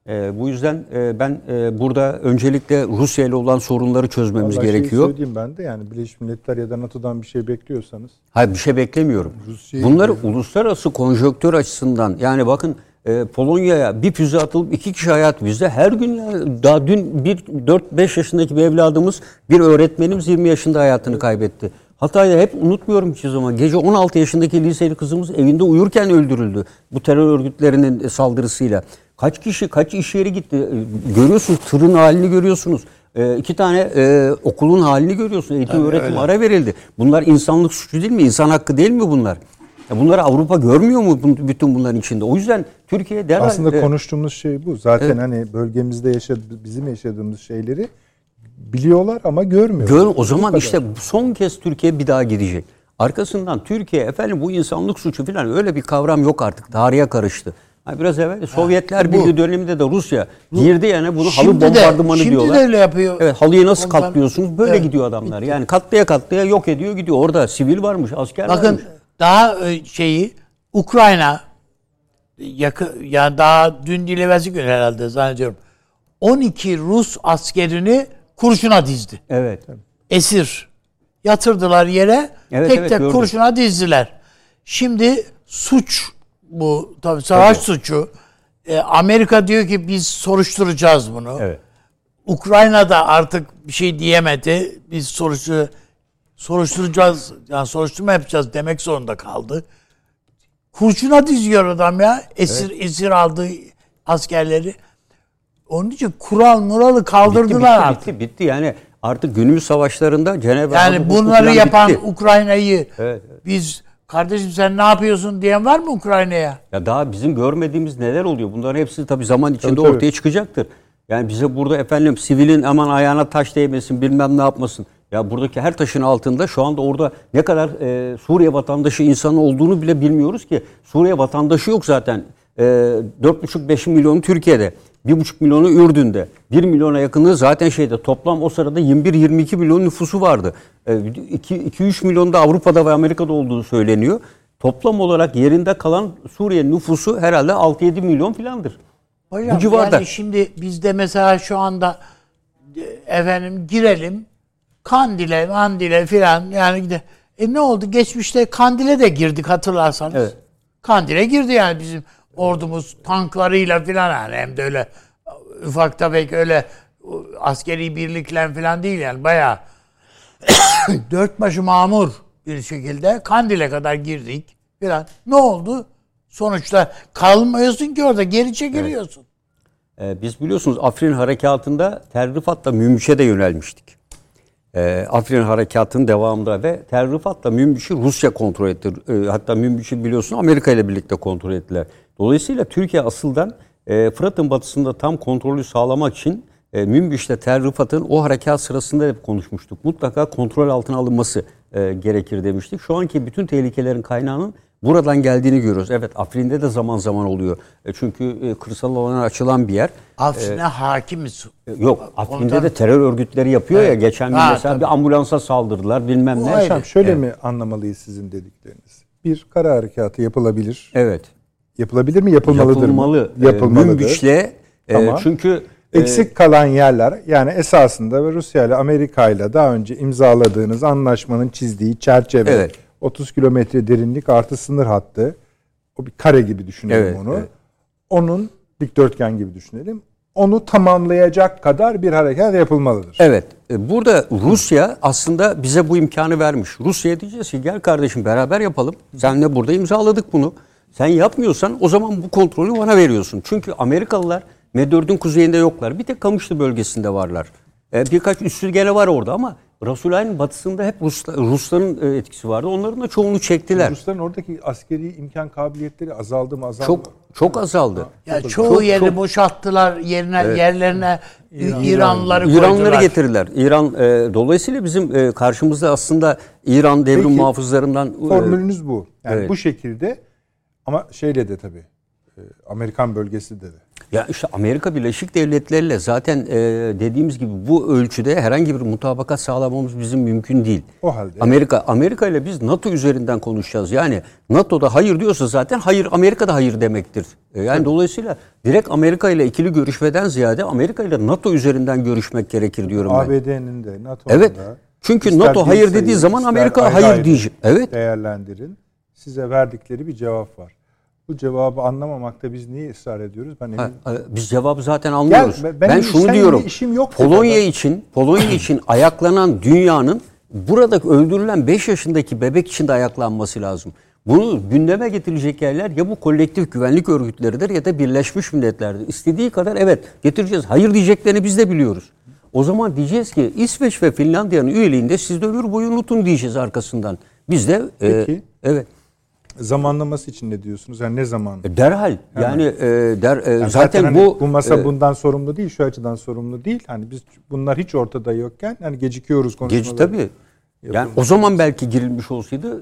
E, bu yüzden e, ben e, burada öncelikle Rusya ile olan sorunları çözmemiz Vallahi gerekiyor. söyleyeyim ben de yani Birleşmiş Milletler ya da NATO'dan bir şey bekliyorsanız Hayır bir şey beklemiyorum. Rusya'yı- Bunları uluslararası konjonktür açısından yani bakın e, Polonya'ya bir füze atılıp iki kişi hayat bizde her gün ya, daha dün bir 4-5 yaşındaki bir evladımız bir öğretmenimiz 20 yaşında hayatını kaybetti. Hatay'da hep unutmuyorum hiçbir zaman. Gece 16 yaşındaki liseli kızımız evinde uyurken öldürüldü. Bu terör örgütlerinin e, saldırısıyla. Kaç kişi, kaç iş yeri gitti. E, Görüyorsunuz tırın halini görüyorsunuz. E, iki tane e, okulun halini görüyorsunuz. Eğitim öğretim ara verildi. Bunlar insanlık suçu değil mi? İnsan hakkı değil mi bunlar? Ya bunları Avrupa görmüyor mu bütün bunların içinde? O yüzden Türkiye derhal... aslında e, konuştuğumuz şey bu. Zaten hani bölgemizde yaşadı bizim yaşadığımız şeyleri biliyorlar ama görmüyor. Gör, o zaman işte son kez Türkiye bir daha gidecek. Arkasından Türkiye efendim bu insanlık suçu falan öyle bir kavram yok artık. Tarihe karıştı. Ha, biraz evvel Sovyetler Birliği döneminde de Rusya girdi yani bunu halı Şimdi de- bombardımanı şimdi diyorlar. de öyle yapıyor. Evet halıyı nasıl Ondan- katlıyorsunuz? Böyle Evet, gidiyor adamlar. Yani katlaya katlaya yok ediyor gidiyor. Orada sivil varmış, asker Bakın varmış. daha e, şeyi Ukrayna yakın yani daha dün değil evvelsi gün herhalde zannediyorum. 12 Rus askerini kurşuna dizdi. Evet. Esir yatırdılar yere. Evet, tek evet, tek gördüm. kurşuna dizdiler. Şimdi suç bu tabii savaş Tabii. suçu. E, Amerika diyor ki biz soruşturacağız bunu. Evet. Ukrayna da artık bir şey diyemedi. Biz soruştur soruşturacağız, yani soruşturma yapacağız demek zorunda kaldı. Kurşuna diziyor adam ya. Esir esir aldığı askerleri. Onun için kural muralı Bitti, kaldırdılar bitti, artık. bitti, bitti. Yani artık günümüz savaşlarında Cenevre Yani bunları yapan bitti. Ukrayna'yı Evet, biz kardeşim sen ne yapıyorsun diyen var mı Ukrayna'ya? Ya daha bizim görmediğimiz neler oluyor? Bunların hepsi tabii zaman içinde Tabii, tabii. ortaya çıkacaktır. Yani bize burada efendim sivilin aman ayağına taş değmesin bilmem ne yapmasın. Ya buradaki her taşın altında şu anda orada ne kadar e, Suriye vatandaşı insanı olduğunu bile bilmiyoruz ki. Suriye vatandaşı yok zaten. E, 4,5-5 milyonu Türkiye'de. 1,5 milyonu Ürdün'de. 1 milyona yakını zaten şeyde toplam o sırada 21-22 milyon nüfusu vardı. 2-3 milyon da Avrupa'da ve Amerika'da olduğu söyleniyor. Toplam olarak yerinde kalan Suriye nüfusu herhalde 6-7 milyon filandır. Hocam Bu civarda. yani şimdi bizde mesela şu anda e, efendim girelim Kandil'e, Mandil'e filan yani gide. E ne oldu? Geçmişte Kandil'e de girdik hatırlarsanız. Evet. Kandil'e girdi yani bizim ordumuz tanklarıyla filan yani hem de öyle ufak tefek öyle askeri birlikler filan değil yani bayağı dört başı mamur bir şekilde Kandil'e kadar girdik filan. Ne oldu? Sonuçta kalmıyorsun ki orada geri çekiliyorsun. Ee, biz biliyorsunuz Afrin harekatında terrifatla Münbiş'e de yönelmiştik. E, Afrin Harekatı'nın devamında ve Tel Rifat'la Rusya kontrol etti. E, hatta Münbiş'i biliyorsun Amerika ile birlikte kontrol ettiler. Dolayısıyla Türkiye asıldan e, Fırat'ın batısında tam kontrolü sağlamak için e, Münbiş'le Tel Rifat'ın o harekat sırasında hep konuşmuştuk. Mutlaka kontrol altına alınması e, gerekir demiştik. Şu anki bütün tehlikelerin kaynağının buradan geldiğini görüyoruz. Evet Afrin'de de zaman zaman oluyor. E, çünkü e, kırsal alana açılan bir yer. Afrin'e hakimiz. E, Yok Afrin'de Komutan- de terör örgütleri yapıyor ya. Evet. Geçen gün Ha, mesela tabii. bir ambulansa saldırdılar bilmem Bu ne. ayrı. Hocam şöyle Evet. mi anlamalıyız sizin dedikleriniz? Bir kara harekatı yapılabilir. Evet. Yapılabilir mi? Yapılmalıdır Yapılmalı. mı? E, Yapılmalıdır. E, Tamam. çünkü e, Eksik kalan yerler yani esasında ve Rusya ile Amerika ile daha önce imzaladığınız anlaşmanın çizdiği çerçeve Evet. 30 kilometre derinlik artı sınır hattı o bir kare gibi düşünelim Evet, onu. evet. Onun dikdörtgen gibi düşünelim. Onu tamamlayacak kadar bir harekat yapılmalıdır. Evet. e, Burada Rusya aslında bize bu imkanı vermiş. Rusya'ya diyeceğiz ki gel kardeşim beraber yapalım. Senle burada imzaladık bunu. Sen yapmıyorsan o zaman bu kontrolü bana veriyorsun. Çünkü Amerikalılar M4'ün kuzeyinde yoklar. Bir tek Kamışlı bölgesinde varlar. E, birkaç üssü gene var orada ama Rasulayn'ın batısında hep Rusla, Rusların e, etkisi vardı. Onların da çoğunu çektiler. Rusların oradaki askeri imkan kabiliyetleri azaldı mı azaldı Çok mı? çok azaldı. Ya çoğu Çok- yerini çok- boşalttılar. Yerine yerlerine İranlıları İranları koydular. getirirler. İran e, dolayısıyla bizim e, karşımızda aslında İran devrim Peki, muhafızlarından e, Formülünüz bu. Yani Evet. bu şekilde ama şeyle de tabii e, Amerikan bölgesi de de. Ya işte Amerika Birleşik Devletleri ile zaten e, dediğimiz gibi bu ölçüde herhangi bir mutabakat sağlamamız bizim mümkün değil. O halde- Amerika Amerika ile biz NATO üzerinden konuşacağız. Yani NATO'da hayır diyorsa zaten hayır Amerika'da hayır demektir. E, yani dolayısıyla direkt Amerika ile ikili görüşmeden ziyade Amerika ile NATO üzerinden görüşmek gerekir diyorum ben. ABD'nin de NATO'nun Evet. da Çünkü NATO hayır dediği zaman Amerika hayır diyecek. Evet. Değerlendirin. Size verdikleri bir cevap var. Bu cevabı anlamamakta biz niye ısrar ediyoruz? Ben Ha, emin e, Biz cevabı zaten anlıyoruz. ben- ben benim şunu diyorum. işim yok Polonya dedi. için, Polonya için ayaklanan dünyanın burada öldürülen 5 yaşındaki bebek için de ayaklanması lazım. Bunu gündeme getirecek yerler ya bu kolektif güvenlik örgütleridir ya da Birleşmiş Milletler'dir. İstediği kadar evet getireceğiz. Hayır diyeceklerini biz de biliyoruz. O zaman diyeceğiz ki İsveç ve Finlandiya'nın üyeliğinde siz de ömür boyu unutun diyeceğiz arkasından. Biz de e, Peki. evet zamanlaması için ne diyorsunuz? Yani ne zaman? e, derhal yani e, der e, Yani zaten, hani bu bu masa e, bundan sorumlu değil, şu açıdan sorumlu değil. Hani biz bunlar hiç ortada yokken hani gecikiyoruz konuşmaları. Geç tabii. Yani o zaman belki girilmiş olsaydı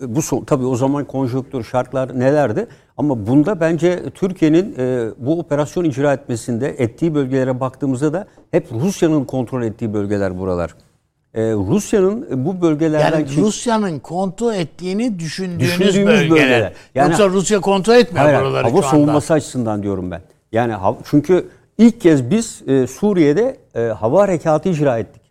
e, bu son, tabii o zaman konjonktür şartlar nelerdi ama bunda bence Türkiye'nin e, bu operasyon icra etmesinde ettiği bölgelere baktığımızda da hep Rusya'nın kontrol ettiği bölgeler buralar. E, Rusya'nın bu bölgelerden Yani Rusya'nın kontrol ettiğini düşündüğünüz, Düşündüğümüz bölgeler. bölgeler. Yani- Yoksa Rusya kontrol etmiyor Hayır, buraları hava şu anda. savunması açısından diyorum ben. Yani çünkü ilk kez biz e, Suriye'de e, hava harekatı icra ettik.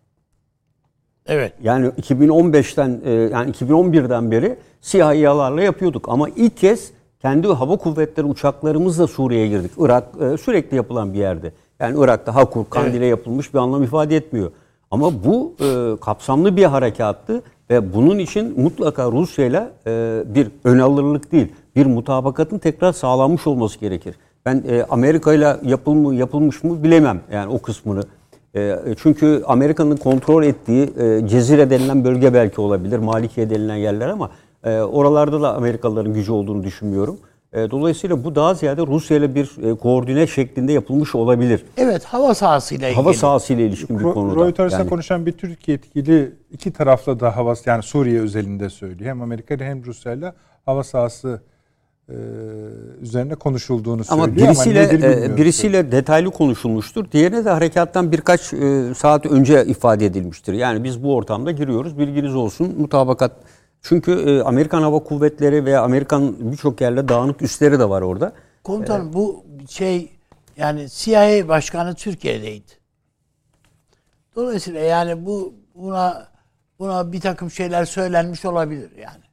Evet. Yani 2015'ten e, yani 2011'den beri SİHA'larla yapıyorduk ama ilk kez kendi hava kuvvetleri uçaklarımızla Suriye'ye girdik. Irak e, sürekli yapılan bir yerde. Yani Irak'ta Hakur, Kandil'e yapılmış bir anlam ifade etmiyor. Ama bu e, kapsamlı bir harekattı ve bunun için mutlaka Rusya'yla e, bir ön alırlık değil, bir mutabakatın tekrar sağlanmış olması gerekir. Ben e, Amerika'yla yapılmış, yapılmış mı bilemem yani o kısmını. E, çünkü Amerika'nın kontrol ettiği e, Cezire denilen bölge belki olabilir, Malikiye denilen yerler ama e, oralarda da Amerikalıların gücü olduğunu düşünmüyorum. E, dolayısıyla bu daha ziyade Rusya ile bir e, koordine şeklinde yapılmış olabilir. Evet hava sahasıyla ilgili. Hava sahasıyla ilişkin bir konuda. Reuters'a Yani- konuşan bir Türk yetkili iki tarafla da hava yani Suriye özelinde söylüyor. Hem Amerika ile hem Rusya ile hava sahası e, üzerine konuşulduğunu söylüyor Ama birisiyle nedir e, birisiyle detaylı konuşulmuştur. Diğerine de harekattan birkaç e, saat önce ifade edilmiştir. Yani biz bu ortamda giriyoruz. Bilginiz olsun. Mutabakat çünkü e, Amerikan Hava Kuvvetleri veya Amerikan birçok yerle dağınık üsleri de var orada. Komutanım bu şey yani CIA başkanı Türkiye'deydi. Dolayısıyla yani bu buna buna bir takım şeyler söylenmiş olabilir yani.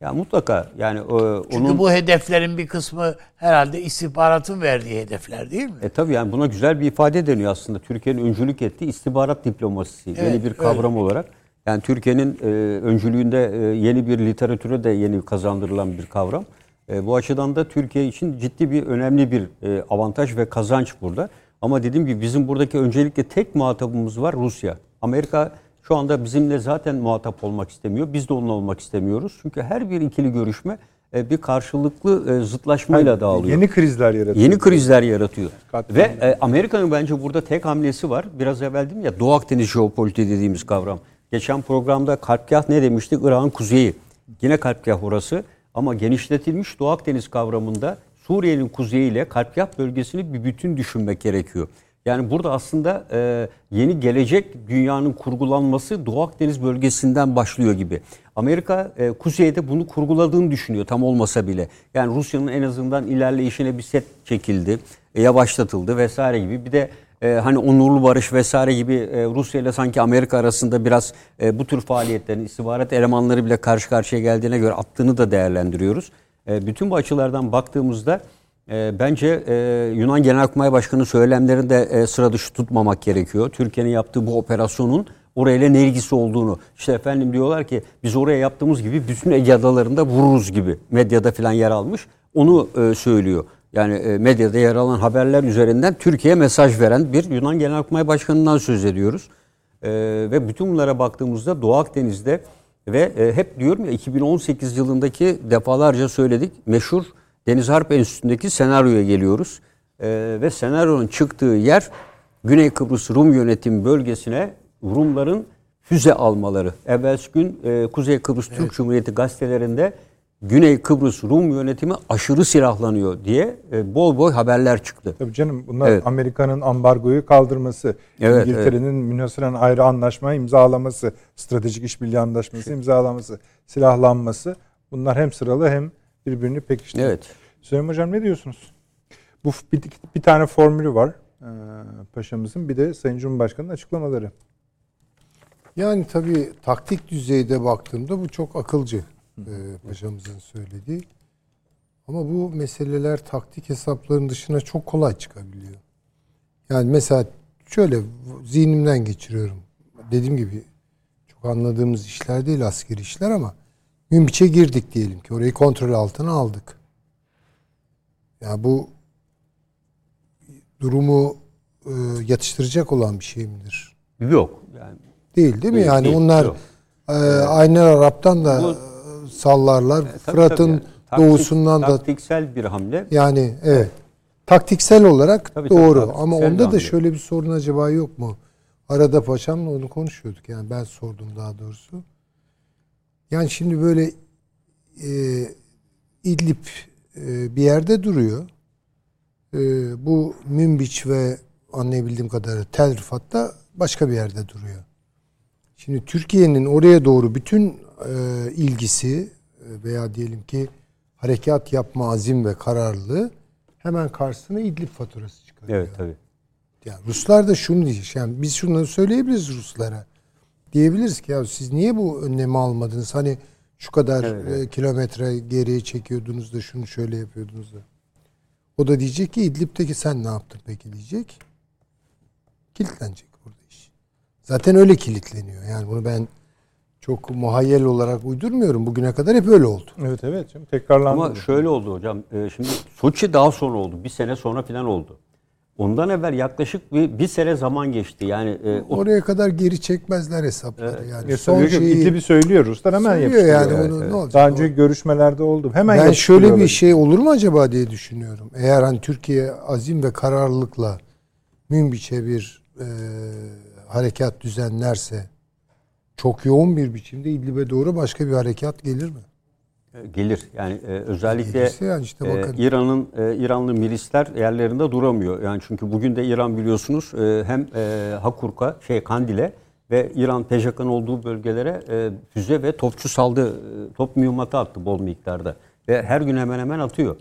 Ya mutlaka yani e, Çünkü onun bu hedeflerin bir kısmı herhalde istihbaratın verdiği hedefler değil mi? E tabii yani buna güzel bir ifade deniyor aslında. Türkiye'nin öncülük ettiği istihbarat diplomasisi Evet, yeni bir kavram olarak. Yani Türkiye'nin e, öncülüğünde e, yeni bir literatüre de yeni kazandırılan bir kavram. E, bu açıdan da Türkiye için ciddi bir önemli bir e, avantaj ve kazanç burada. Ama dediğim gibi bizim buradaki öncelikle tek muhatabımız var Rusya. Amerika şu anda bizimle zaten muhatap olmak istemiyor. Biz de onunla olmak istemiyoruz. Çünkü her bir ikili görüşme e, bir karşılıklı e, zıtlaşmayla dağılıyor. Yeni krizler yaratıyor. Yeni krizler yaratıyor. Katliam. Ve e, Amerika'nın bence burada tek hamlesi var. Biraz evvel dedim ya Doğu Akdeniz jeopolitiği dediğimiz kavram. Geçen programda Karpgah ne demiştik? Irak'ın kuzeyi. Yine Karpgah orası. Ama genişletilmiş Doğu Akdeniz kavramında Suriye'nin kuzeyiyle Karpgah bölgesini bir bütün düşünmek gerekiyor. Yani burada aslında e, yeni gelecek dünyanın kurgulanması Doğu Akdeniz bölgesinden başlıyor gibi. Amerika e, kuzeyde bunu kurguladığını düşünüyor tam olmasa bile. Yani Rusya'nın en azından ilerleyişine bir set çekildi, e, yavaşlatıldı vesaire gibi. Bir de e, hani onurlu barış vesaire gibi e, Rusya ile sanki Amerika arasında biraz e, bu tür faaliyetlerin istihbarat elemanları bile karşı karşıya geldiğine göre attığını da değerlendiriyoruz. E, bütün bu açılardan baktığımızda e, bence e, Yunan Genelkurmay Başkanı söylemlerini de e, sıra dışı tutmamak gerekiyor. Türkiye'nin yaptığı bu operasyonun orayla ne ilgisi olduğunu. İşte efendim diyorlar ki biz oraya yaptığımız gibi bütün Ege adalarında vururuz gibi medyada falan yer almış. Onu e, söylüyor. Yani e, medyada yer alan haberler üzerinden Türkiye'ye mesaj veren bir Yunan Genelkurmay Başkanı'ndan söz ediyoruz. E, ve bütün bunlara baktığımızda Doğu Akdeniz'de ve e, hep diyorum ya 2018 yılındaki defalarca söyledik meşhur Deniz Harp Enstitüsü'ndeki senaryoya geliyoruz. E, ve senaryonun çıktığı yer Güney Kıbrıs Rum yönetim bölgesine Rumların füze almaları. Evvelsi gün e, Kuzey Kıbrıs Türk Cumhuriyeti gazetelerinde Güney Kıbrıs Rum yönetimi aşırı silahlanıyor diye e, bol bol haberler çıktı. Tabii canım bunlar Evet. Amerika'nın ambargoyu kaldırması, Evet, İngiltere'nin münhasıran ayrı anlaşma imzalaması, stratejik işbirliği anlaşması imzalaması, silahlanması bunlar hem sıralı hem birbirini pekiştiriyor. Evet. Süleyman Hocam ne diyorsunuz? Bu bir, bir tane formülü var ee, paşamızın bir de Sayın Cumhurbaşkanı'nın açıklamaları. Yani tabii taktik düzeyde baktığımda bu çok akılcı e, paşamızın söylediği. Ama bu meseleler taktik hesapların dışına çok kolay çıkabiliyor. Yani mesela şöyle zihnimden geçiriyorum. Dediğim gibi çok anladığımız işler değil askeri işler ama Münbiç'e girdik diyelim ki orayı kontrol altına aldık. Ya bu durumu e, yatıştıracak olan bir şey midir? Yok. Yani Değil değil mi? Değil, Yani değil, onlar yok. e, Aynen Arap'tan da Bu- sallarlar. tabii, Fırat'ın tabii. Taktik- doğusundan da taktiksel bir hamle. yani evet. Taktiksel olarak Tabii, tabii, doğru taktiksel ama onda da hamle. şöyle bir sorun acaba yok mu? Arada paşamla onu konuşuyorduk. Yani ben sordum daha doğrusu. Yani şimdi böyle e, İdlib e, bir yerde duruyor. E, bu Münbiç ve anlayabildiğim kadarıyla Tel Rifat da başka bir yerde duruyor. Şimdi Türkiye'nin oraya doğru bütün e, ilgisi e, veya diyelim ki harekat yapma azim ve kararlılığı hemen karşısına İdlib faturası çıkarıyor. Evet tabii. Yani Ruslar da şunu diyecek. Yani biz şunları söyleyebiliriz Ruslara. Diyebiliriz ki ya siz niye bu önlemi almadınız? Hani şu kadar Evet, e, kilometre geriye çekiyordunuz da şunu şöyle yapıyordunuz da. O da diyecek ki İdlib'deki sen ne yaptın peki diyecek. Kilitlenecek burada iş. Zaten öyle kilitleniyor. Yani bunu ben çok muhayyel olarak uydurmuyorum. Bugüne kadar hep öyle oldu. Evet evet canım tekrarlandı. Ama şöyle oldu hocam. e, Şimdi Soçi daha sonra oldu. Bir sene sonra falan oldu. Ondan evvel yaklaşık bir, bir sene zaman geçti. Yani e, o Oraya kadar geri çekmezler hesapları. Yani Ya son şeyi İdlib'i söylüyor Ruslar hemen yapıştırıyor. yani. Evet, Bunu evet. ne olacak? Daha önce görüşmelerde oldu. Hemen Ben şöyle bir şey olur mu acaba diye düşünüyorum. Eğer hani Türkiye azim ve kararlılıkla Münbiç'e bir e, harekat düzenlerse çok yoğun bir biçimde İdlib'e doğru başka bir harekat gelir mi? e, gelir. Yani e, özellikle Gelirse yani işte e. İran'ın e, İranlı milisler yerlerinde duramıyor. Yani çünkü bugün de İran biliyorsunuz e, hem e, Hakurka, şey Kandil'e ve İran PJK'nın olduğu bölgelere e, füze ve topçu saldı, e, top mühimmatı attı bol miktarda. Ve her gün hemen hemen atıyor.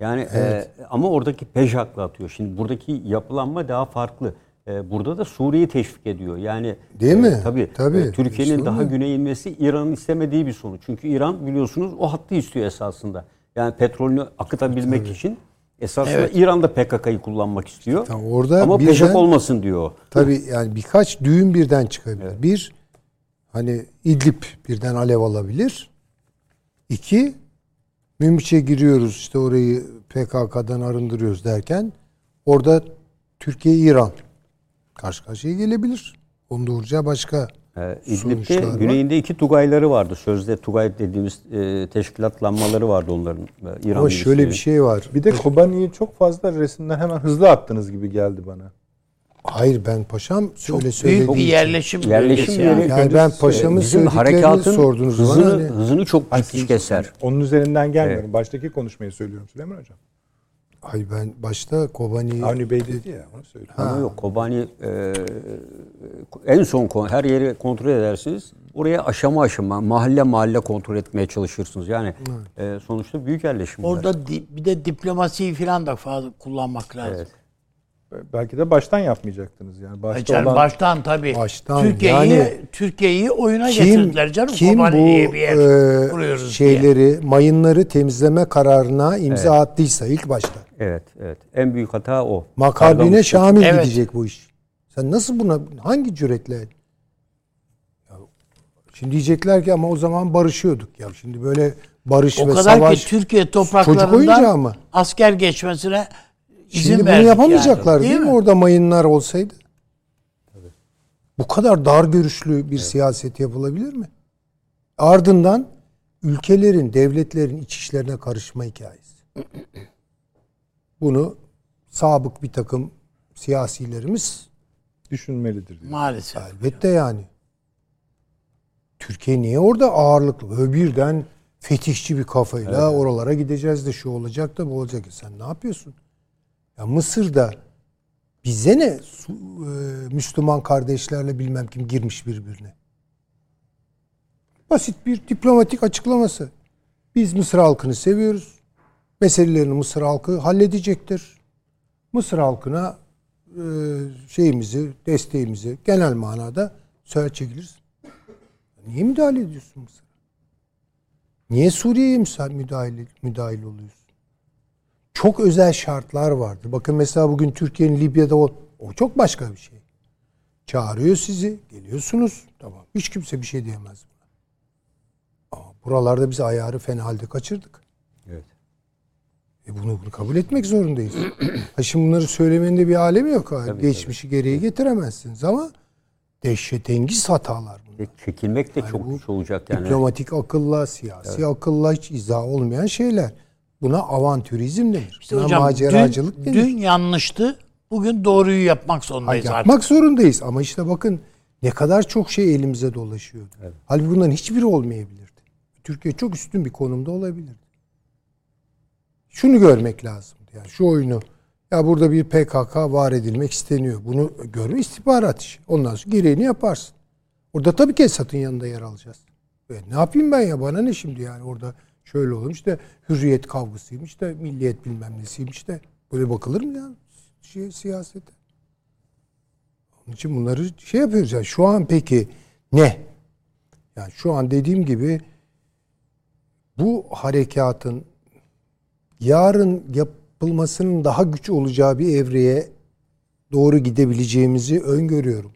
Yani e, ama oradaki PJK'la atıyor. Şimdi buradaki yapılanma daha farklı. E, burada da Suriye'yi teşvik ediyor. Yani Değil e, mi? Tabii. Tabii. E, Türkiye'nin Sorun daha güneye inmesi İran'ın istemediği bir sonuç. Çünkü İran biliyorsunuz o hattı istiyor esasında. Yani petrolünü akıtabilmek için esasında İran da PKK'yı kullanmak istiyor. Tamam, orada Ama birden- PJK olmasın diyor. o. Tabii yani birkaç düğün birden çıkabilir. Bir, hani İdlib birden alev alabilir. İki, Münbiç'e giriyoruz işte orayı PKK'dan arındırıyoruz derken orada Türkiye-İran karşı karşıya gelebilir. Doğuracağı başka Ee, İdlib'de var. güneyinde iki Tugayları vardı. Sözde Tugay dediğimiz e, teşkilatlanmaları vardı onların. e, İran Ama şöyle bir milisleri. şey var. Bir de Kobani'yi çok fazla resimden hemen hızlı attınız gibi geldi bana. Hayır ben paşam Çok şöyle büyük söylediğim bir için. yerleşim, Yerleşim yeri- yani. Yani ben paşamın Bizim harekatın sordunuz bana. hızını, Hani hızını çok ciddi keser. Onun üzerinden gelmiyorum. Baştaki konuşmayı söylüyorum Süleyman Hocam. Hayır ben başta Kobani'yi Avni Bey dedi ya onu söylüyorum. Ama yok Kobani e, en son kon- her yeri kontrol edersiniz. Oraya aşama aşama, mahalle mahalle kontrol etmeye çalışırsınız. Yani e, sonuçta büyük yerleşim. bunlar. Orada di- bir de diplomasiyi falan da fazla kullanmak lazım. Evet. Belki de baştan yapmayacaktınız yani. Başta Baştan, olan baştan tabii. Baştan, Türkiye'yi yani Türkiye'yi oyuna kim, getirdiler canım. kim Kobani bu diye bir yer e, kuruyoruz diye. şeyleri, mayınları temizleme kararına imza attıysa ilk başta. Evet, evet. En büyük hata o. Makabine şamil Evet. gidecek bu iş. Sen nasıl buna hangi cüretle? Ya, şimdi diyecekler ki ama o zaman barışıyorduk. Ya şimdi böyle barış O ve kadar savaş ki Türkiye çocuk oyuncağı topraklarından mı? asker geçmesine izin Şimdi bunu yapamayacaklar yani. değil, mi? Orada mayınlar olsaydı. Bu kadar dar görüşlü bir siyaset yapılabilir mi? Ardından ülkelerin, devletlerin iç işlerine karışma hikayesi. Bunu sabık bir takım siyasilerimiz düşünmelidir. diyor. Maalesef. elbette yani. Türkiye niye orada ağırlıklı? Böyle birden fetişçi bir kafayla oralara gideceğiz de şu olacak da bu olacak. Sen ne yapıyorsun? Ya Mısır'da bize ne e, Müslüman kardeşlerle bilmem kim girmiş birbirine. Basit bir diplomatik açıklaması. Biz Mısır halkını seviyoruz. Meselelerini Mısır halkı halledecektir. Mısır halkına e, şeyimizi, desteğimizi genel manada söyle çekiliriz. Niye müdahale ediyorsun Mısır'a? Niye Suriye'ye müdahale, müdahil oluyorsun? Çok özel şartlar vardır. Bakın mesela bugün Türkiye'nin Libya'da o, o çok başka bir şey. Çağırıyor sizi, geliyorsunuz. Tamam. Hiç kimse bir şey diyemez buna. Ama buralarda biz ayarı fena halde kaçırdık. Evet. E bunu, bunu kabul etmek zorundayız. ha şimdi bunları söylemenin de bir alemi yok. Ha. Geçmişi geriye getiremezsiniz ama dehşetengiz hatalar bunlar. Ve Çekilmek de çok bu güç olacak yani. Diplomatik akılla, siyasi akılla hiç izah olmayan şeyler. Buna avantürizm denir. İşte Buna hocam maceracılık dün, denir. dün yanlıştı. Bugün doğruyu yapmak zorundayız artık. yapmak zorundayız ama işte bakın ne kadar çok şey elimize dolaşıyor. Halbuki bunların hiçbiri olmayabilirdi. Türkiye çok üstün bir konumda olabilirdi. Şunu görmek lazım. Yani şu oyunu ya burada bir PKK var edilmek isteniyor. Bunu görme istihbarat işi. Ondan sonra gereğini yaparsın. Orada tabii ki Esad'ın yanında yer alacağız. E, ne yapayım ben ya bana ne şimdi yani orada şöyle olur işte hürriyet kavgasıymış da milliyet bilmem nesiymiş de böyle bakılır mı ya şey, siyasete? Onun için bunları şey yapıyoruz. Yani şu an peki ne? Yani şu an dediğim gibi bu harekatın yarın yapılmasının daha güç olacağı bir evreye doğru gidebileceğimizi öngörüyorum.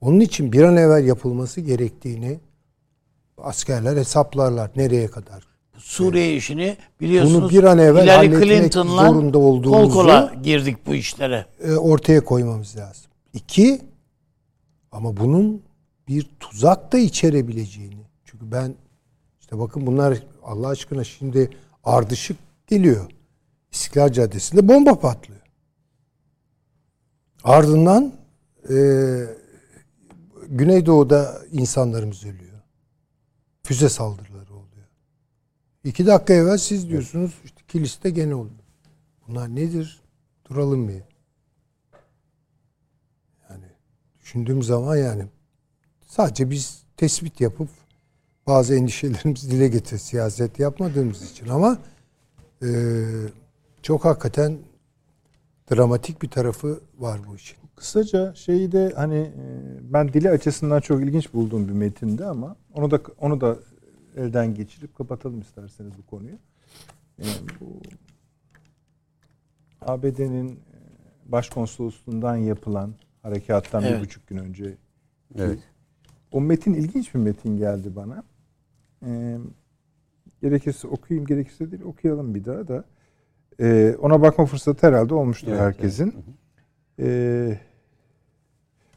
Onun için bir an evvel yapılması gerektiğini askerler hesaplarlar nereye kadar. Suriye işini biliyorsunuz. Bunu bir an evvel Hillary Clinton'la zorunda kol olduğumuzu- kola girdik bu işlere. e, ortaya koymamız lazım. İki, ama bunun bir tuzak da içerebileceğini. Çünkü ben işte bakın bunlar Allah aşkına şimdi ardışık geliyor. İstiklal Caddesi'nde bomba patlıyor. Ardından e, Güneydoğu'da insanlarımız ölüyor. Füze saldırıları oluyor. İki dakika evvel siz diyorsunuz işte Kilis'te gene oluyor. Bunlar nedir? Duralım bir. Yani düşündüğüm zaman yani sadece biz tespit yapıp bazı endişelerimizi dile getir siyaset yapmadığımız için ama e, çok hakikaten dramatik bir tarafı var bu işin. Kısaca şeyi de hani e, ben dili açısından çok ilginç bulduğum bir metinde ama onu da onu da elden geçirip kapatalım isterseniz bu konuyu. E, bu ABD'nin e, başkonsolosluğundan yapılan harekattan Evet. bir buçuk gün önce Evet. o metin ilginç bir metin geldi bana. E, gerekirse okuyayım, gerekirse değil okuyalım bir daha da. E, ona bakma fırsatı herhalde olmuştur Evet, herkesin. E,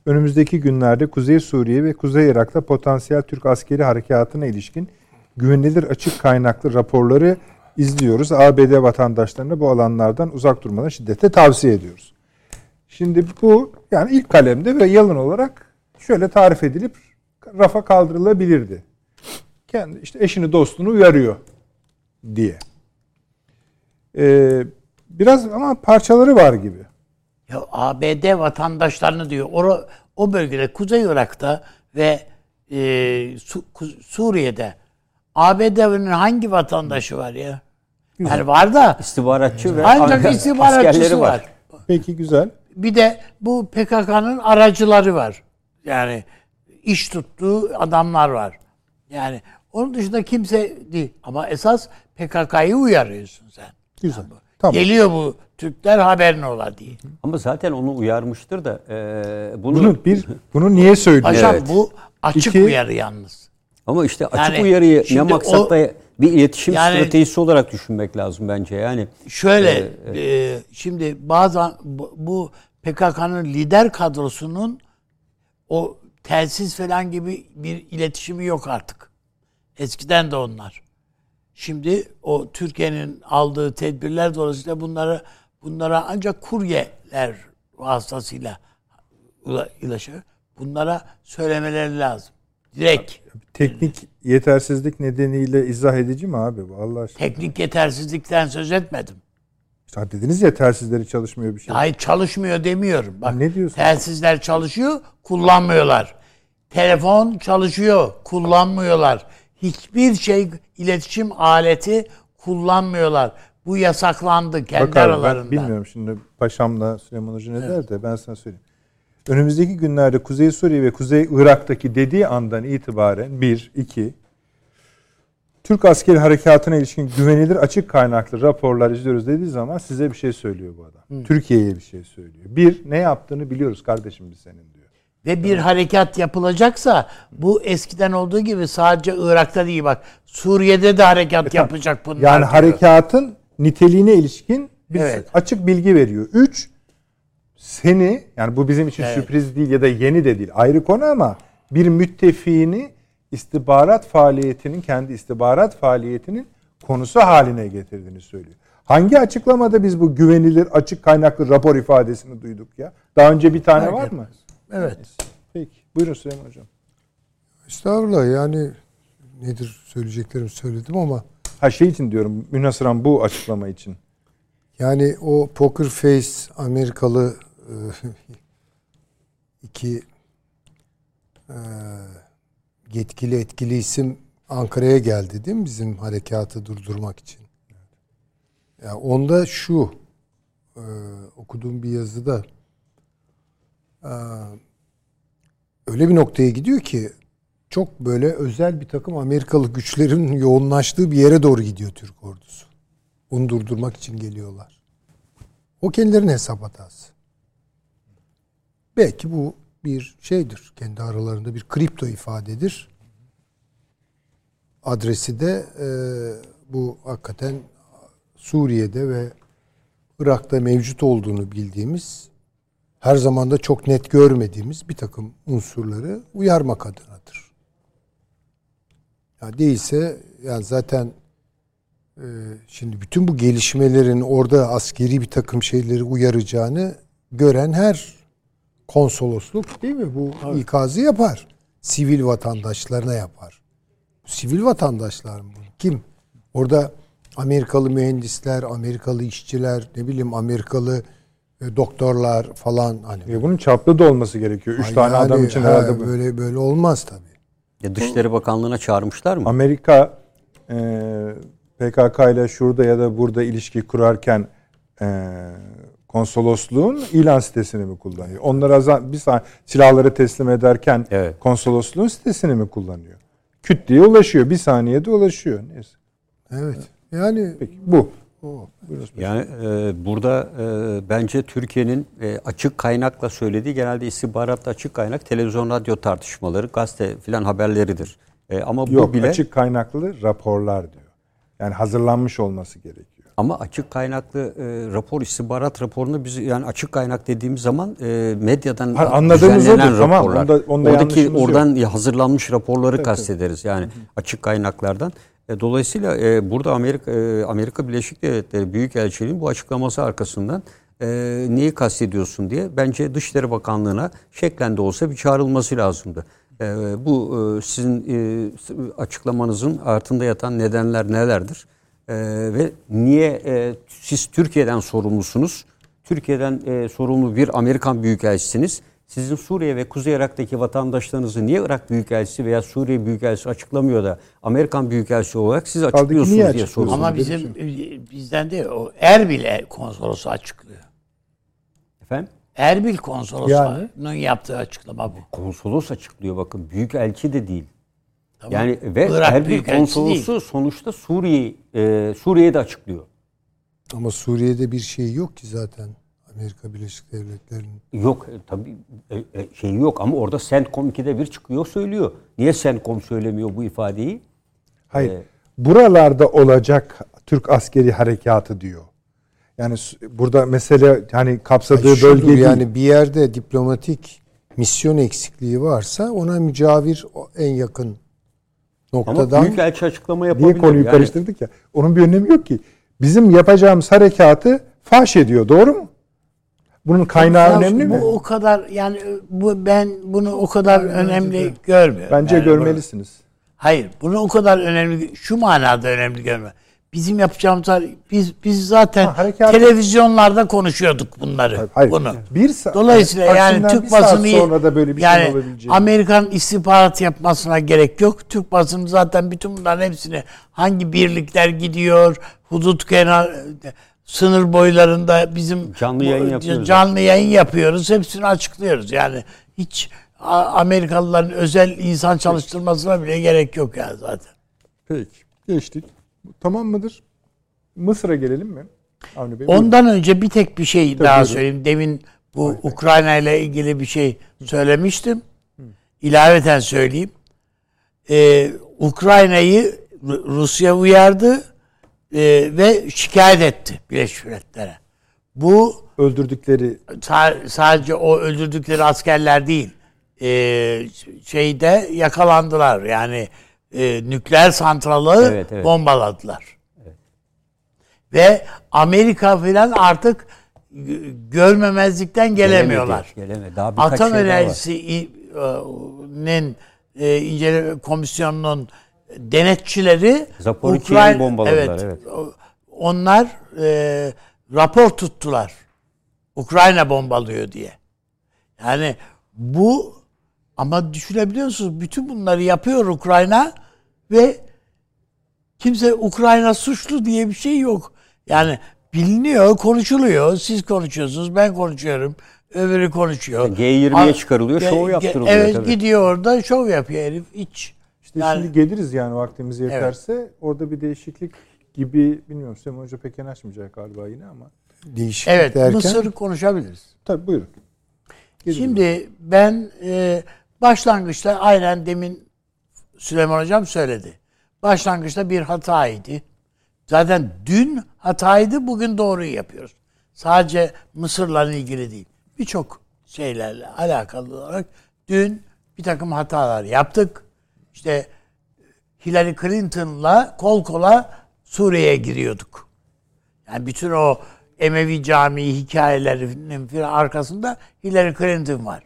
önümüzdeki günlerde Kuzey Suriye ve Kuzey Irak'ta potansiyel Türk askeri harekatına ilişkin güvenilir açık kaynaklı raporları izliyoruz. ABD vatandaşlarına bu alanlardan uzak durmadan şiddetle tavsiye ediyoruz. Şimdi bu yani ilk kalemde ve yalın olarak şöyle tarif edilip rafa kaldırılabilirdi. Kendi işte eşini dostunu uyarıyor diye. Ee, biraz ama parçaları var gibi. Ya ABD vatandaşlarını diyor. O, o bölgede Kuzey Irak'ta ve e, Su- Suriye'de ABD'nin hangi vatandaşı var ya? Yani var da İstihbaratçı ve ancak ar- istihbaratçısı var. Peki güzel. Bir de bu PKK'nın aracıları var. Yani iş tuttuğu adamlar var. Yani onun dışında kimse değil. Ama esas PKK'yı uyarıyorsun sen. Güzel. Tamam. Geliyor bu Türkler haberin ola diye. Ama zaten onu uyarmıştır da e, bunu, Bunu bir bunu niye söylüyor? Paşam Evet. bu açık İki- uyarı yalnız. ama işte açık Yani uyarıyı ne şimdi maksatla bir iletişim Yani- stratejisi olarak düşünmek lazım bence. Yani Şöyle e, şimdi bazen bu, bu PKK'nın lider kadrosunun o telsiz falan gibi bir iletişimi yok artık. Eskiden de onlar. Şimdi o Türkiye'nin aldığı tedbirler dolayısıyla bunlara bunlara ancak kuryeler vasıtasıyla ula- ulaşıyor. Bunlara söylemeleri lazım. Direkt. Teknik yetersizlik nedeniyle izah edici mi abi bu Allah aşkına? Teknik yetersizlikten söz etmedim. İşte dediniz ya telsizleri çalışmıyor bir şey. Hayır çalışmıyor demiyorum. Bak Ne diyorsun? Telsizler çalışıyor, kullanmıyorlar. Telefon çalışıyor, kullanmıyorlar. Hiçbir şey iletişim aleti kullanmıyorlar. Bu yasaklandı kendi Bakar aralarında. ben bilmiyorum şimdi paşamla Süleyman Hoca ne der de ben sana söyleyeyim. Önümüzdeki günlerde Kuzey Suriye ve Kuzey Irak'taki dediği andan itibaren bir, iki Türk askeri harekatına ilişkin güvenilir açık kaynaklı raporlar izliyoruz dediği zaman size bir şey söylüyor bu adam. Türkiye'ye bir şey söylüyor. Bir, ne yaptığını biliyoruz kardeşim biz senin diyor. Ve bir harekat yapılacaksa bu eskiden olduğu gibi sadece Irak'ta değil bak Suriye'de de harekat yapacak bunlar. Yani diyor. harekatın niteliğine ilişkin bir Evet. açık bilgi veriyor. Üç, seni yani bu bizim için Evet. sürpriz değil ya da yeni de değil ayrı konu ama bir müttefiğini istihbarat faaliyetinin kendi istihbarat faaliyetinin konusu haline getirdiğini söylüyor. Hangi açıklamada biz bu güvenilir açık kaynaklı rapor ifadesini duyduk ya? Daha önce bir tane var mı? Evet. Peki. Buyurun Süleyman Hocam. Estağfurullah yani nedir söyleyeceklerimi söyledim ama Ha şey için diyorum münasıran bu açıklama için. yani o poker face Amerikalı e, iki e, yetkili etkili isim Ankara'ya geldi değil mi bizim harekatı durdurmak için? Ya onda şu e, okuduğum bir yazıda öyle bir noktaya gidiyor ki çok böyle özel bir takım Amerikalı güçlerin yoğunlaştığı bir yere doğru gidiyor Türk ordusu. Onu durdurmak için geliyorlar. O kendilerinin hesap hatası. Belki bu bir şeydir. Kendi aralarında bir kripto ifadedir. Adresi de e, bu hakikaten Suriye'de ve Irak'ta mevcut olduğunu bildiğimiz her zaman da çok net görmediğimiz bir takım unsurları uyarmak adınadır. Ya değilse yani zaten e, şimdi bütün bu gelişmelerin orada askeri bir takım şeyleri uyaracağını gören her konsolosluk değil mi bu ikazı yapar. Sivil vatandaşlarına yapar. Sivil vatandaşlar mı? Kim? Orada Amerikalı mühendisler, Amerikalı işçiler, ne bileyim Amerikalı doktorlar falan hani. Ya bunun çaplı da olması gerekiyor. Üç Ay tane adam yani, için ha, herhalde bu. böyle böyle olmaz tabii. ya Dışişleri Bakanlığı'na çağırmışlar mı? Amerika e, PKK ile şurada ya da burada ilişki kurarken e, konsolosluğun ilan sitesini mi kullanıyor? Onlara bir saniye silahları teslim ederken Evet. konsolosluğun sitesini mi kullanıyor? Küt diye ulaşıyor. Bir saniyede ulaşıyor. Neyse. Evet. Yani Peki bu. O. Yani e, burada e, bence Türkiye'nin e, açık kaynakla söylediği genelde istihbaratta açık kaynak televizyon radyo tartışmaları, gazete filan haberleridir. E, ama Yok bu bile açık kaynaklı raporlar diyor. Yani hazırlanmış olması gerekiyor. Ama açık kaynaklı e, rapor, istihbarat raporunu biz yani açık kaynak dediğimiz zaman e, medyadan Ha, anladığımız odur, tamam. raporlar. Onda- onda Oradaki yanlışımız yok. oradan hazırlanmış raporları kastederiz. Yani açık kaynaklardan. E, dolayısıyla e, burada Amerika e, Amerika Birleşik Devletleri Büyükelçiliğinin bu açıklaması arkasından e, neyi kastediyorsun diye bence Dışişleri Bakanlığı'na şeklen de olsa bir çağrılması lazımdı. Bu sizin açıklamanızın altında yatan nedenler nelerdir? Ve niye siz Türkiye'den sorumlusunuz? Türkiye'den sorumlu bir Amerikan Büyükelçisiniz. Sizin Suriye ve Kuzey Irak'taki vatandaşlarınızı niye Irak Büyükelçisi veya Suriye Büyükelçisi açıklamıyor da Amerikan Büyükelçisi olarak siz açıklıyorsunuz diye soruyorum. Ama bizim e, bizden değil o Erbil konsolosu açıklıyor. Efendim? Erbil konsolosunun Yani? yaptığı açıklama bu. Konsolos açıklıyor bakın. Büyükelçi de değil. Tamam. Yani ve Irak Erbil konsolosu sonuçta Suriye e, Suriye'yi de açıklıyor. Ama Suriye'de bir şey yok ki zaten Amerika Birleşik Devletleri'nin. Yok e, tabii şey yok ama orada CENTCOM 2'de bir çıkıyor söylüyor. Niye CENTCOM söylemiyor bu ifadeyi? Hayır. Ee, Buralarda olacak Türk askeri harekatı diyor. Yani burada mesele hani kapsadığı Yani bölge değil. yani bir yerde diplomatik misyon eksikliği varsa ona mücavir en yakın Ama noktadan Büyükelçi açıklama yapabilir. Niye konuyu Yani karıştırdık ya? Onun bir önemi yok ki. Bizim yapacağımız harekatı faş ediyor. Doğru mu? Bunun kaynağı Ya önemli bu mi? o kadar yani bu ben bunu o kadar önemli görmüyorum. Bence Yani görmelisiniz. bunu- hayır, bunu o kadar önemli şu manada önemli görme. Bizim yapacağımız biz biz zaten Ha, harekat- televizyonlarda konuşuyorduk bunları. Hayır. Bunu. Bir sa- Dolayısıyla yani Türk saat basını sonra da böyle bir şey yani olabileceğini- Amerikan istihbarat yapmasına gerek yok. Türk basını zaten bütün bunların hepsini hangi birlikler gidiyor, hudut kenar sınır boylarında bizim Canlı yayın yapıyoruz. Canlı yayın yapıyoruz. Hepsini açıklıyoruz. Yani hiç Amerikalıların özel insan çalıştırmasına bile gerek yok yani zaten. Peki. Geçtik. Tamam mıdır? Mısır'a gelelim mi? Avni Bey. buyurun. Ondan önce bir tek bir şey daha buyurun. söyleyeyim. Demin bu Ukrayna ile ilgili bir şey söylemiştim. İlaveten söyleyeyim. Ee, Ukrayna'yı Ru- Rusya uyardı e, ve şikayet etti Birleşmiş Milletler'e. Bu Öldürdükleri sa- sadece o öldürdükleri askerler değil. Ee, şeyde yakalandılar. Yani e, nükleer santralı Evet, evet. bombaladılar. Ve Amerika filan artık görmemezlikten gelemiyorlar. Gelemedi, gelemedi. Daha Atom şey daha var. Enerjisi'nin e, inceleme komisyonunun denetçileri Ukrayna- bombaladılar, evet. o- Onlar e, rapor tuttular. Ukrayna bombalıyor diye. Yani bu ama düşünebiliyor musunuz? Bütün bunları yapıyor Ukrayna ve kimse Ukrayna suçlu diye bir şey yok. Yani biliniyor, konuşuluyor. Siz konuşuyorsunuz, ben konuşuyorum. Öbürü konuşuyor. G20'ye A- çıkarılıyor, şov yaptırılıyor Evet tabii. gidiyor orada şov yapıyor herif. Hiç. Yani- şimdi geliriz yani vaktimiz yeterse. Orada bir değişiklik gibi bilmiyorum Süleyman Hoca pek yanaşmayacak galiba yine ama. değişiklik Evet, derken Mısır'ı konuşabiliriz. Tabii buyurun. Geliriz. Şimdi ben e, başlangıçta aynen demin Süleyman Hocam söyledi. Başlangıçta bir hataydı. Zaten dün hataydı, bugün doğruyu yapıyoruz. Sadece Mısır'la ilgili değil. Birçok şeylerle alakalı olarak dün bir takım hatalar yaptık. İşte Hillary Clinton'la kol kola Suriye'ye giriyorduk. Yani bütün o Emevi Camii hikayelerinin arkasında Hillary Clinton var.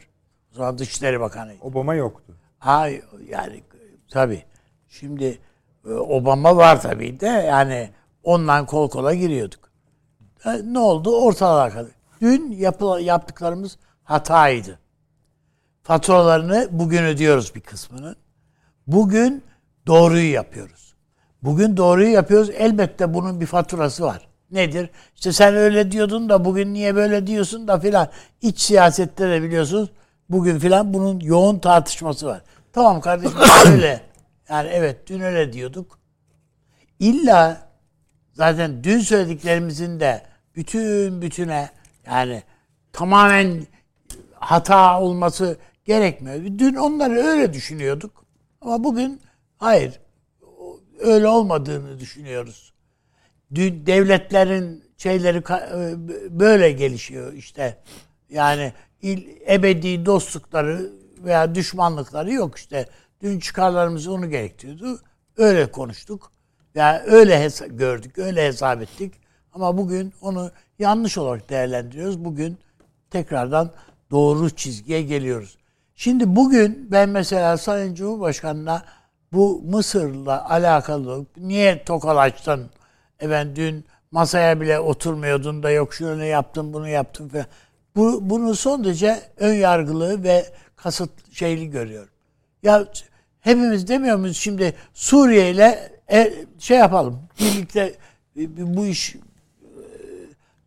O zaman Dışişleri Bakanı. Obama yoktu. Ha yani tabii. Şimdi e, Obama var tabii de yani ondan kol kola giriyorduk. E, Ne oldu? Ortalığa kaldı. Dün yapı, yaptıklarımız hataydı. Faturalarını bugün ödüyoruz bir kısmını. Bugün doğruyu yapıyoruz. Bugün doğruyu yapıyoruz. Elbette bunun bir faturası var. Nedir? İşte sen öyle diyordun da bugün niye böyle diyorsun da filan. İç siyasette de biliyorsunuz bugün filan bunun yoğun tartışması var. Tamam kardeşim öyle. Yani evet dün öyle diyorduk. İlla zaten dün söylediklerimizin de bütün bütüne yani tamamen hata olması gerekmiyor. Dün onları öyle düşünüyorduk. Ama bugün hayır öyle olmadığını düşünüyoruz. dü- devletlerin şeyleri e, böyle gelişiyor işte. Yani il, ebedi dostlukları veya düşmanlıkları yok işte. Dün çıkarlarımız onu gerektiriyordu. Öyle konuştuk. Yani öyle hesa- gördük, öyle hesap ettik. Ama bugün onu yanlış olarak değerlendiriyoruz. Bugün tekrardan doğru çizgiye geliyoruz. Şimdi bugün ben mesela Sayın Cumhurbaşkanı'na bu Mısır'la alakalı niye tokalaştın? Evet dün masaya bile oturmuyordun da yok şunu yaptın bunu yaptın falan. Bu, bunu son derece ön yargılı ve kasıt şeyli görüyorum. Ya hepimiz demiyor muyuz şimdi Suriye ile e, şey yapalım birlikte bu iş e,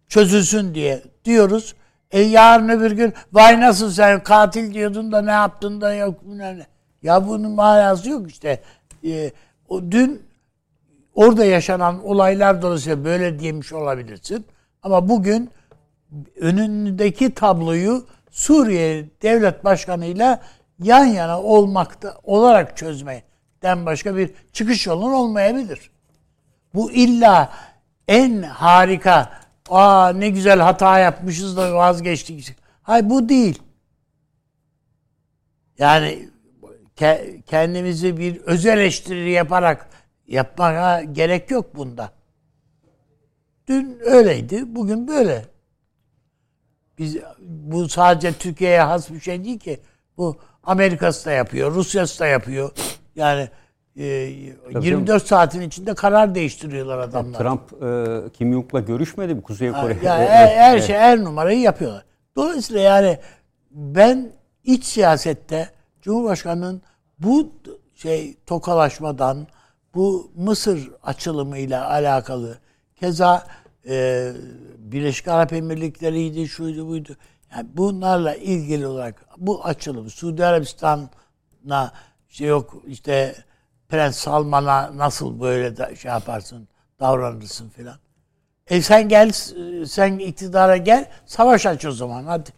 çözülsün diye diyoruz. E yarın öbür gün vay nasıl sen katil diyordun da ne yaptın da yok ne. Ya bunun manası yok işte. E, o dün orada yaşanan olaylar dolayısıyla böyle diyemiş olabilirsin. Ama bugün önündeki tabloyu Suriye devlet başkanıyla yan yana olmakta olarak çözmeden başka bir çıkış yolun olmayabilir. Bu illa en harika aa ne güzel hata yapmışız da vazgeçtik. Hayır bu değil. Yani ke- kendimizi bir özel eleştiri yaparak yapmaya gerek yok bunda. Dün öyleydi, bugün böyle. Biz bu sadece Türkiye'ye has bir şey değil ki. Bu Amerika'sı da yapıyor, Rusya'sı da yapıyor. Yani e, 24 saatin içinde karar değiştiriyorlar adamlar. Trump e, Kim Jong'la görüşmedi mi Kuzey Kore? Yani her, her şey, her numarayı yapıyorlar. Dolayısıyla yani ben iç siyasette Cumhurbaşkanı'nın bu şey tokalaşmadan, bu Mısır açılımıyla alakalı keza e, Birleşik Arap Emirlikleri'ydi, şuydu buydu. Yani bunlarla ilgili olarak bu açılım Suudi Arabistan'a şey yok işte Prens Salman'a nasıl böyle da şey yaparsın, davranırsın filan. E sen gel, sen iktidara gel, savaş aç o zaman hadi.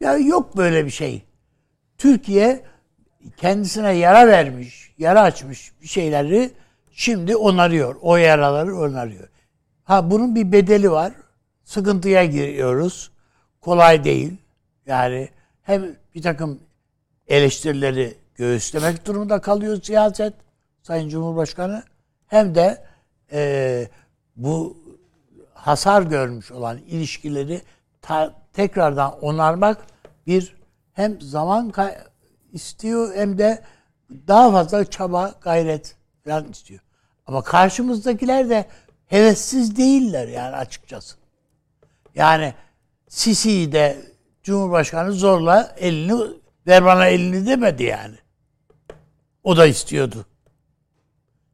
Ya yok böyle bir şey. Türkiye kendisine yara vermiş, yara açmış bir şeyleri şimdi onarıyor. O yaraları onarıyor. Ha bunun bir bedeli var. Sıkıntıya giriyoruz. Kolay değil. Yani hem bir takım eleştirileri göğüslemek durumunda kalıyor siyaset Sayın Cumhurbaşkanı hem de e, bu hasar görmüş olan ilişkileri ta- tekrardan onarmak bir hem zaman istiyor hem de daha fazla çaba, gayret falan istiyor. Ama karşımızdakiler de hevessiz değiller yani açıkçası. Yani Sisi'yi de Cumhurbaşkanı zorla elini ver bana elini demedi yani. O da istiyordu.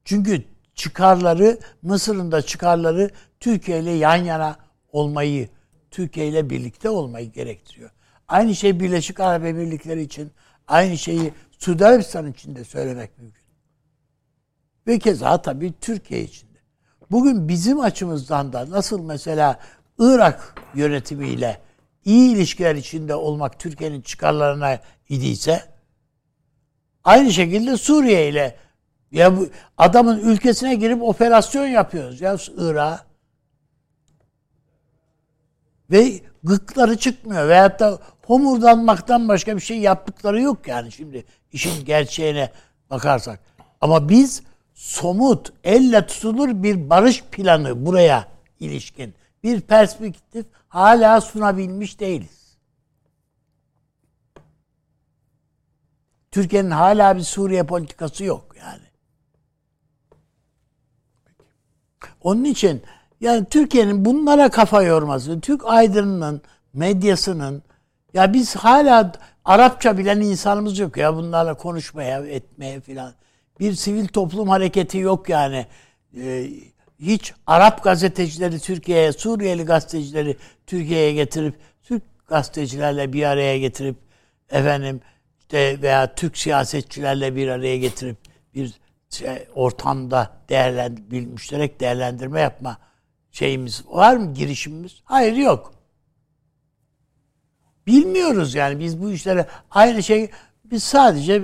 Çünkü çıkarları Mısır'ın da çıkarları Türkiye ile yan yana olmayı, Türkiye ile birlikte olmayı gerektiriyor. Aynı şey Birleşik Arap Emirlikleri için, aynı şeyi Suudi Arabistan için de söylemek mümkün. Ve keza tabii Türkiye için de. Bugün bizim açımızdan da nasıl mesela Irak yönetimiyle iyi ilişkiler içinde olmak Türkiye'nin çıkarlarına idiyse aynı şekilde Suriye ile ya bu adamın ülkesine girip operasyon yapıyoruz ya Irak'a. Ve gıkları çıkmıyor. Veyahut da homurdanmaktan başka bir şey yaptıkları yok yani şimdi işin gerçeğine bakarsak. Ama biz somut, elle tutulur bir barış planı buraya ilişkin bir perspektif hala sunabilmiş değiliz. Türkiye'nin hala bir Suriye politikası yok yani. Onun için yani Türkiye'nin bunlara kafa yorması, Türk aydınının, medyasının ya biz hala Arapça bilen insanımız yok ya bunlarla konuşmaya, etmeye filan. Bir sivil toplum hareketi yok yani. Ee, hiç Arap gazetecileri Türkiye'ye, Suriyeli gazetecileri Türkiye'ye getirip Türk gazetecilerle bir araya getirip efendim işte veya Türk siyasetçilerle bir araya getirip bir şey, ortamda değerlen, bir müşterek değerlendirme yapma şeyimiz var mı girişimimiz? Hayır yok. Bilmiyoruz yani biz bu işlere aynı şey biz sadece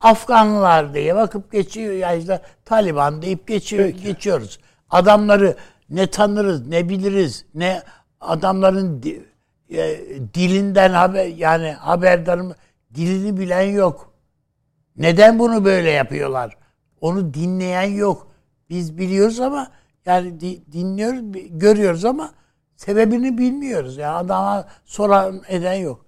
Afganlar diye bakıp geçiyor ya işte Taliban deyip geçiyor geçiyoruz. adamları ne tanırız, ne biliriz, ne adamların di- e, dilinden haber yani haberdarım dilini bilen yok. Neden bunu böyle yapıyorlar? Onu dinleyen yok. Biz biliyoruz ama yani di- dinliyoruz, görüyoruz ama sebebini bilmiyoruz. Yani adama soran eden yok.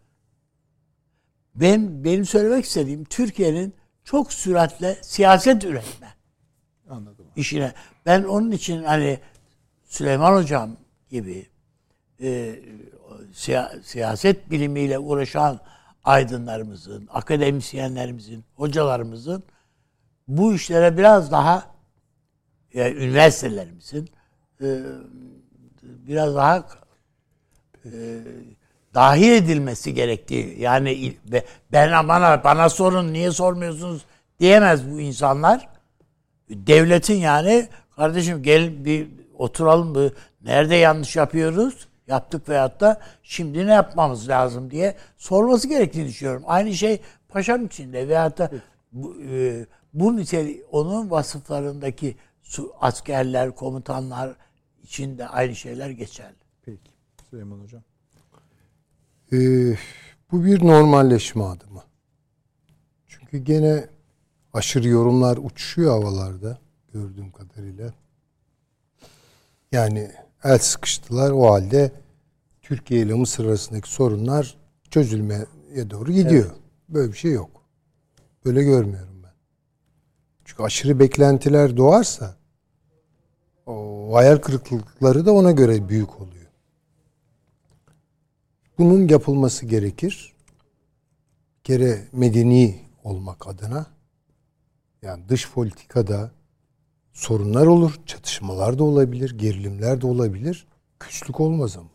Ben benim söylemek istediğim Türkiye'nin çok süratle siyaset üretme Anladım. işine. Ben onun için hani Süleyman Hocam gibi e, siya- siyaset bilimiyle uğraşan aydınlarımızın, akademisyenlerimizin, hocalarımızın bu işlere biraz daha e, üniversitelerimizin e, biraz daha e, dahil edilmesi gerektiği yani ben bana bana sorun niye sormuyorsunuz diyemez bu insanlar. Devletin yani kardeşim gel bir oturalım bir nerede yanlış yapıyoruz? Yaptık veyahut da şimdi ne yapmamız lazım diye sorması gerektiğini düşünüyorum. Aynı şey paşam içinde veyahut da bu, e, bu niteli onun vasıflarındaki su, askerler, komutanlar için de aynı şeyler geçerli. Peki. Süleyman Hocam. Ee, bu bir normalleşme adımı. Çünkü gene aşırı yorumlar uçuşuyor havalarda gördüğüm kadarıyla. Yani el sıkıştılar o halde Türkiye ile Mısır arasındaki sorunlar çözülmeye doğru gidiyor. Böyle bir şey yok. Böyle görmüyorum ben. Çünkü aşırı beklentiler doğarsa o hayal kırıklıkları da ona göre büyük oluyor. Bunun yapılması gerekir. Bir kere medeni olmak adına yani dış politikada sorunlar olur, çatışmalar da olabilir, gerilimler de olabilir. Küslük olmaz ama.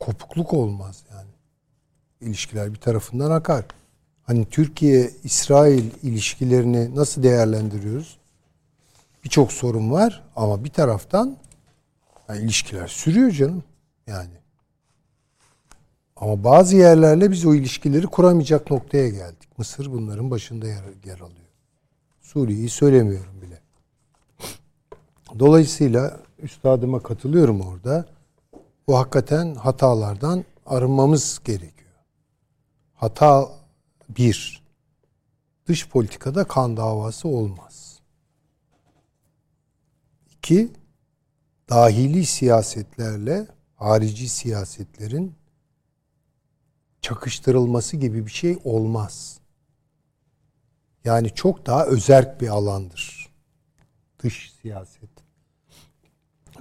Kopukluk olmaz yani. İlişkiler bir tarafından akar. Hani Türkiye-İsrail ilişkilerini nasıl değerlendiriyoruz? Birçok sorun var ama bir taraftan yani ilişkiler sürüyor canım. Yani ama bazı yerlerle biz o ilişkileri kuramayacak noktaya geldik. Mısır bunların başında yer, yer alıyor. Suriye'yi söylemiyorum bile. Dolayısıyla üstadıma katılıyorum orada. Bu hakikaten hatalardan arınmamız gerekiyor. Hata bir, dış politikada kan davası olmaz. İki, dahili siyasetlerle harici siyasetlerin çakıştırılması gibi bir şey olmaz. Yani çok daha özerk bir alandır. Dış siyaset.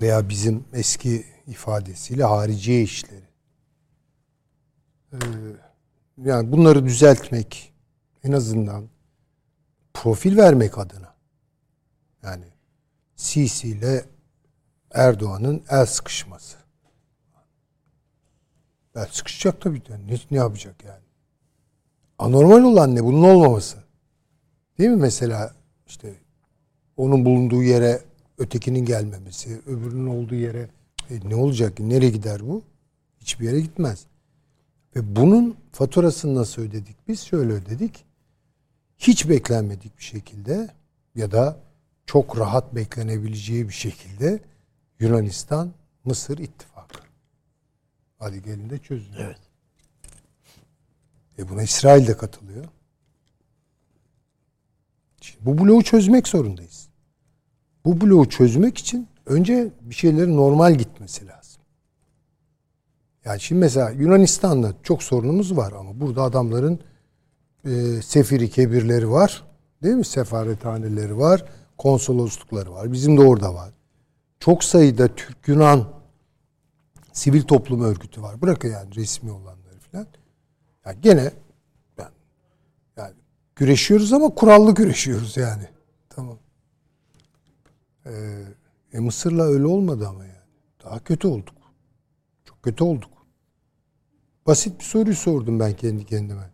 Veya bizim eski ifadesiyle hariciye işleri. Ee, yani bunları düzeltmek en azından profil vermek adına. Yani Sisi ile Erdoğan'ın el sıkışması. El sıkışacak tabii. Yani ne, ne yapacak yani? Anormal olan ne? Bunun olmaması. Değil mi mesela işte onun bulunduğu yere ötekinin gelmemesi, öbürünün olduğu yere e, ne olacak? Nereye gider bu? Hiçbir yere gitmez. Ve bunun faturasını nasıl ödedik? Biz şöyle ödedik. Hiç beklenmedik bir şekilde ya da çok rahat beklenebileceği bir şekilde Yunanistan Mısır ittifakı. Hadi gelin de çözün. Evet. E buna İsrail de katılıyor. Şimdi bu bloğu çözmek zorundayız. Bu bloğu çözmek için önce bir şeylerin normal gitmesi lazım. Yani şimdi mesela Yunanistan'da çok sorunumuz var ama burada adamların e, sefiri kebirleri var. Değil mi? Sefarethaneleri var. Konsoloslukları var. Bizim de orada var. Çok sayıda Türk-Yunan sivil toplum örgütü var. Bırakın yani resmi olanları falan. Yani gene yani güreşiyoruz ama kurallı güreşiyoruz yani. Ee, e Mısır'la öyle olmadı ama yani. Daha kötü olduk. Çok kötü olduk. Basit bir soruyu sordum ben kendi kendime.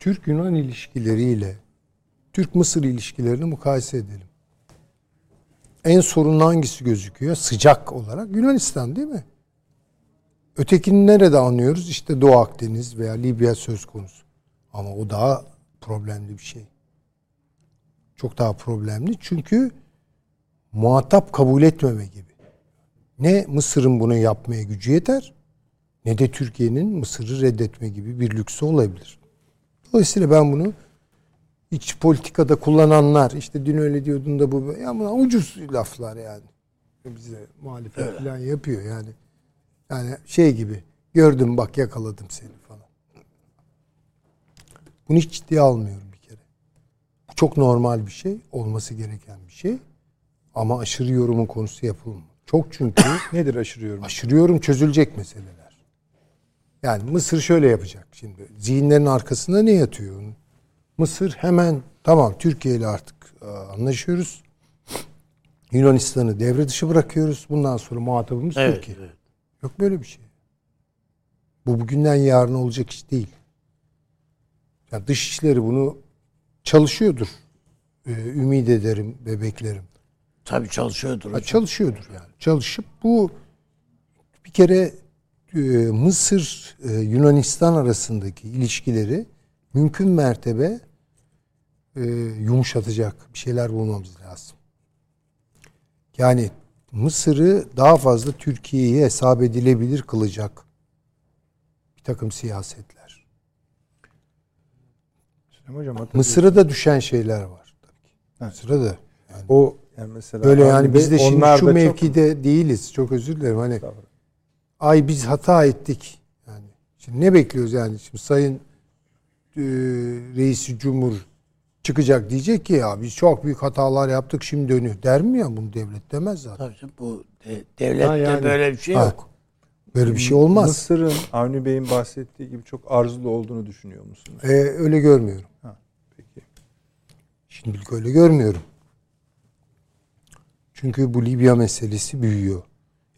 Türk-Yunan ilişkileriyle Türk-Mısır ilişkilerini mukayese edelim. En sorunlu hangisi gözüküyor? Sıcak olarak Yunanistan değil mi? Ötekini nerede anlıyoruz? İşte Doğu Akdeniz veya Libya söz konusu. Ama o daha problemli bir şey. Çok daha problemli. Çünkü muhatap kabul etmeme gibi. Ne Mısır'ın bunu yapmaya gücü yeter ne de Türkiye'nin Mısır'ı reddetme gibi bir lüksü olabilir. Dolayısıyla ben bunu iç politikada kullananlar işte dün öyle diyordun da bu ya bunlar ucuz laflar yani. Bize muhalefet evet. falan yapıyor yani. Yani şey gibi gördüm bak yakaladım seni falan. Bunu hiç ciddiye almıyorum bir kere. Bu çok normal bir şey. Olması gereken bir şey. Ama aşırı yorumun konusu yapılmıyor. Çok çünkü nedir aşırı yorum? Aşırı yorum çözülecek meseleler. Yani Mısır şöyle yapacak şimdi. Zihinlerin arkasında ne yatıyor? Mısır hemen tamam Türkiye ile artık e, anlaşıyoruz. Yunanistan'ı devre dışı bırakıyoruz. Bundan sonra muhatabımız evet, Türkiye. Evet. Yok böyle bir şey. Bu bugünden yarın olacak iş değil. Yani Dışişleri bunu çalışıyordur. Ee, ümit ederim ve beklerim. Tabii çalışıyordur. Ha, çalışıyordur yani. Çalışıp bu bir kere e, Mısır e, Yunanistan arasındaki ilişkileri mümkün mertebe e, yumuşatacak bir şeyler bulmamız lazım. Yani Mısır'ı daha fazla Türkiye'ye hesap edilebilir kılacak bir takım siyasetler. Hocam, Mısır'a da düşen şeyler var tabii ki. Mısır'a da. Yani o yani mesela böyle yani biz de şimdi şu mevkide çok... değiliz. Çok özür dilerim. Hani ay biz hata ettik. Yani şimdi ne bekliyoruz yani? Şimdi Sayın e, Reisi Cumhur çıkacak diyecek ki ya biz çok büyük hatalar yaptık şimdi dönüyor. Der mi ya bunu devlet demez zaten. Tabii bu de, devlette yani, böyle bir şey ha, yok. Böyle bir şey olmaz. Mısır'ın Avni Bey'in bahsettiği gibi çok arzulu olduğunu düşünüyor musunuz? Ee, öyle görmüyorum. Ha, peki. Şimdilik öyle görmüyorum. Çünkü bu Libya meselesi büyüyor.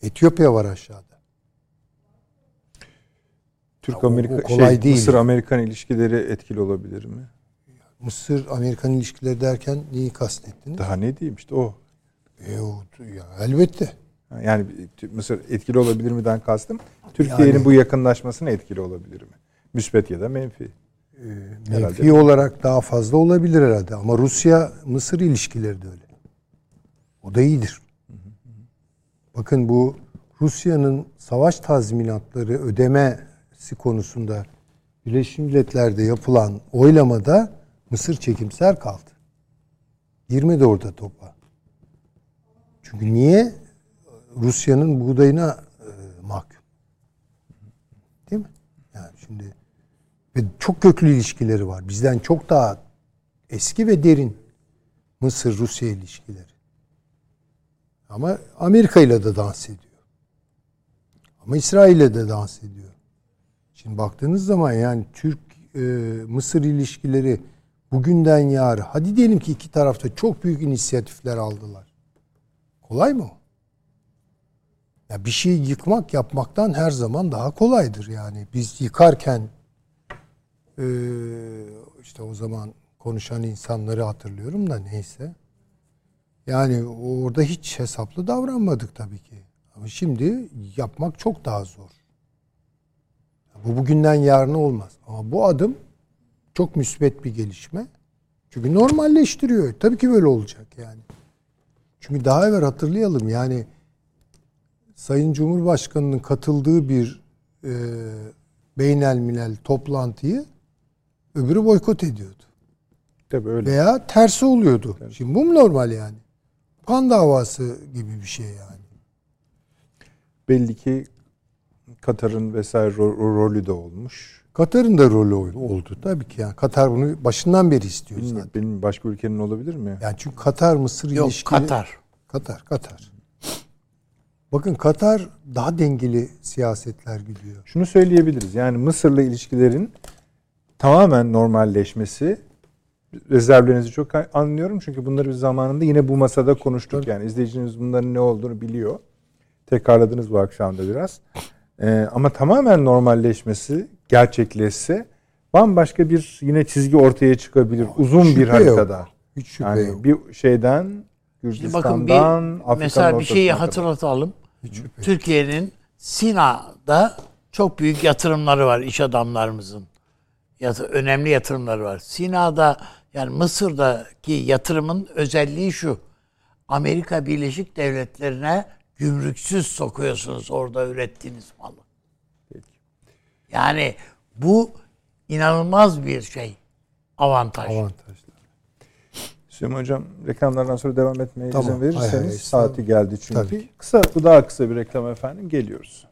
Etiyopya var aşağıda. Türk Amerika kolay şey, değil. Mısır Amerikan ilişkileri etkili olabilir mi? Mısır Amerikan ilişkileri derken neyi kastettiniz? Daha ne diyeyim işte o. E, o ya, elbette. Yani Mısır etkili olabilir mi'den kastım. Türkiye'nin yani, bu yakınlaşmasına etkili olabilir mi? Müspet ya da menfi. E, menfi olarak daha fazla olabilir herhalde ama Rusya Mısır ilişkileri de öyle. O da iyidir. Bakın bu Rusya'nın savaş tazminatları ödemesi konusunda Birleşmiş Milletler'de yapılan oylamada Mısır çekimser kaldı. Girmedi orada topa. Çünkü niye? Rusya'nın buğdayına e, mahkum. Değil mi? Yani şimdi ve çok köklü ilişkileri var. Bizden çok daha eski ve derin Mısır-Rusya ilişkileri. Ama Amerika ile de dans ediyor. Ama İsrail ile de dans ediyor. Şimdi baktığınız zaman yani Türk e, Mısır ilişkileri bugünden yarı hadi diyelim ki iki tarafta çok büyük inisiyatifler aldılar. Kolay mı Ya bir şeyi yıkmak yapmaktan her zaman daha kolaydır yani. Biz yıkarken e, işte o zaman konuşan insanları hatırlıyorum da neyse. Yani orada hiç hesaplı davranmadık tabii ki. Ama şimdi yapmak çok daha zor. Bu bugünden yarına olmaz. Ama bu adım çok müsbet bir gelişme. Çünkü normalleştiriyor. Tabii ki böyle olacak yani. Çünkü daha evvel hatırlayalım yani Sayın Cumhurbaşkanı'nın katıldığı bir e, beynelmilel toplantıyı öbürü boykot ediyordu. Tabii öyle. Veya tersi oluyordu. Tabii. Şimdi bu mu normal yani? Kan davası gibi bir şey yani. Belli ki Katar'ın vesaire rolü de olmuş. Katar'ın da rolü oldu tabii ki. Yani Katar bunu başından beri istiyor Bilmiyorum, zaten. Benim başka ülkenin olabilir mi? Yani çünkü Katar Mısır Yok, ilişkileri Katar. Katar, Katar. Bakın Katar daha dengeli siyasetler gidiyor. Şunu söyleyebiliriz. Yani Mısır'la ilişkilerin tamamen normalleşmesi rezervlerinizi çok anlıyorum. Çünkü bunları biz zamanında yine bu masada konuştuk. Tabii. Yani izleyiciniz bunların ne olduğunu biliyor. Tekrarladınız bu akşam da biraz. Ee, ama tamamen normalleşmesi, gerçekleşse bambaşka bir yine çizgi ortaya çıkabilir. Uzun bir haritada. Yok. Hiç şüphe yani yok. Bir şeyden Gürcistan'dan Bakın bir, Mesela bir şeyi hatırlatalım. Türkiye'nin Sina'da çok büyük yatırımları var iş adamlarımızın. Yat önemli yatırımları var. Sina'da yani Mısır'daki yatırımın özelliği şu. Amerika Birleşik Devletleri'ne gümrüksüz sokuyorsunuz orada ürettiğiniz malı. Yani bu inanılmaz bir şey. Avantaj. Avantajlı. Süleyman Hocam reklamlardan sonra devam etmeye Tamam. izin verirseniz Hay hay, saati geldi çünkü. Tabii. Kısa bu daha kısa bir reklam efendim geliyoruz.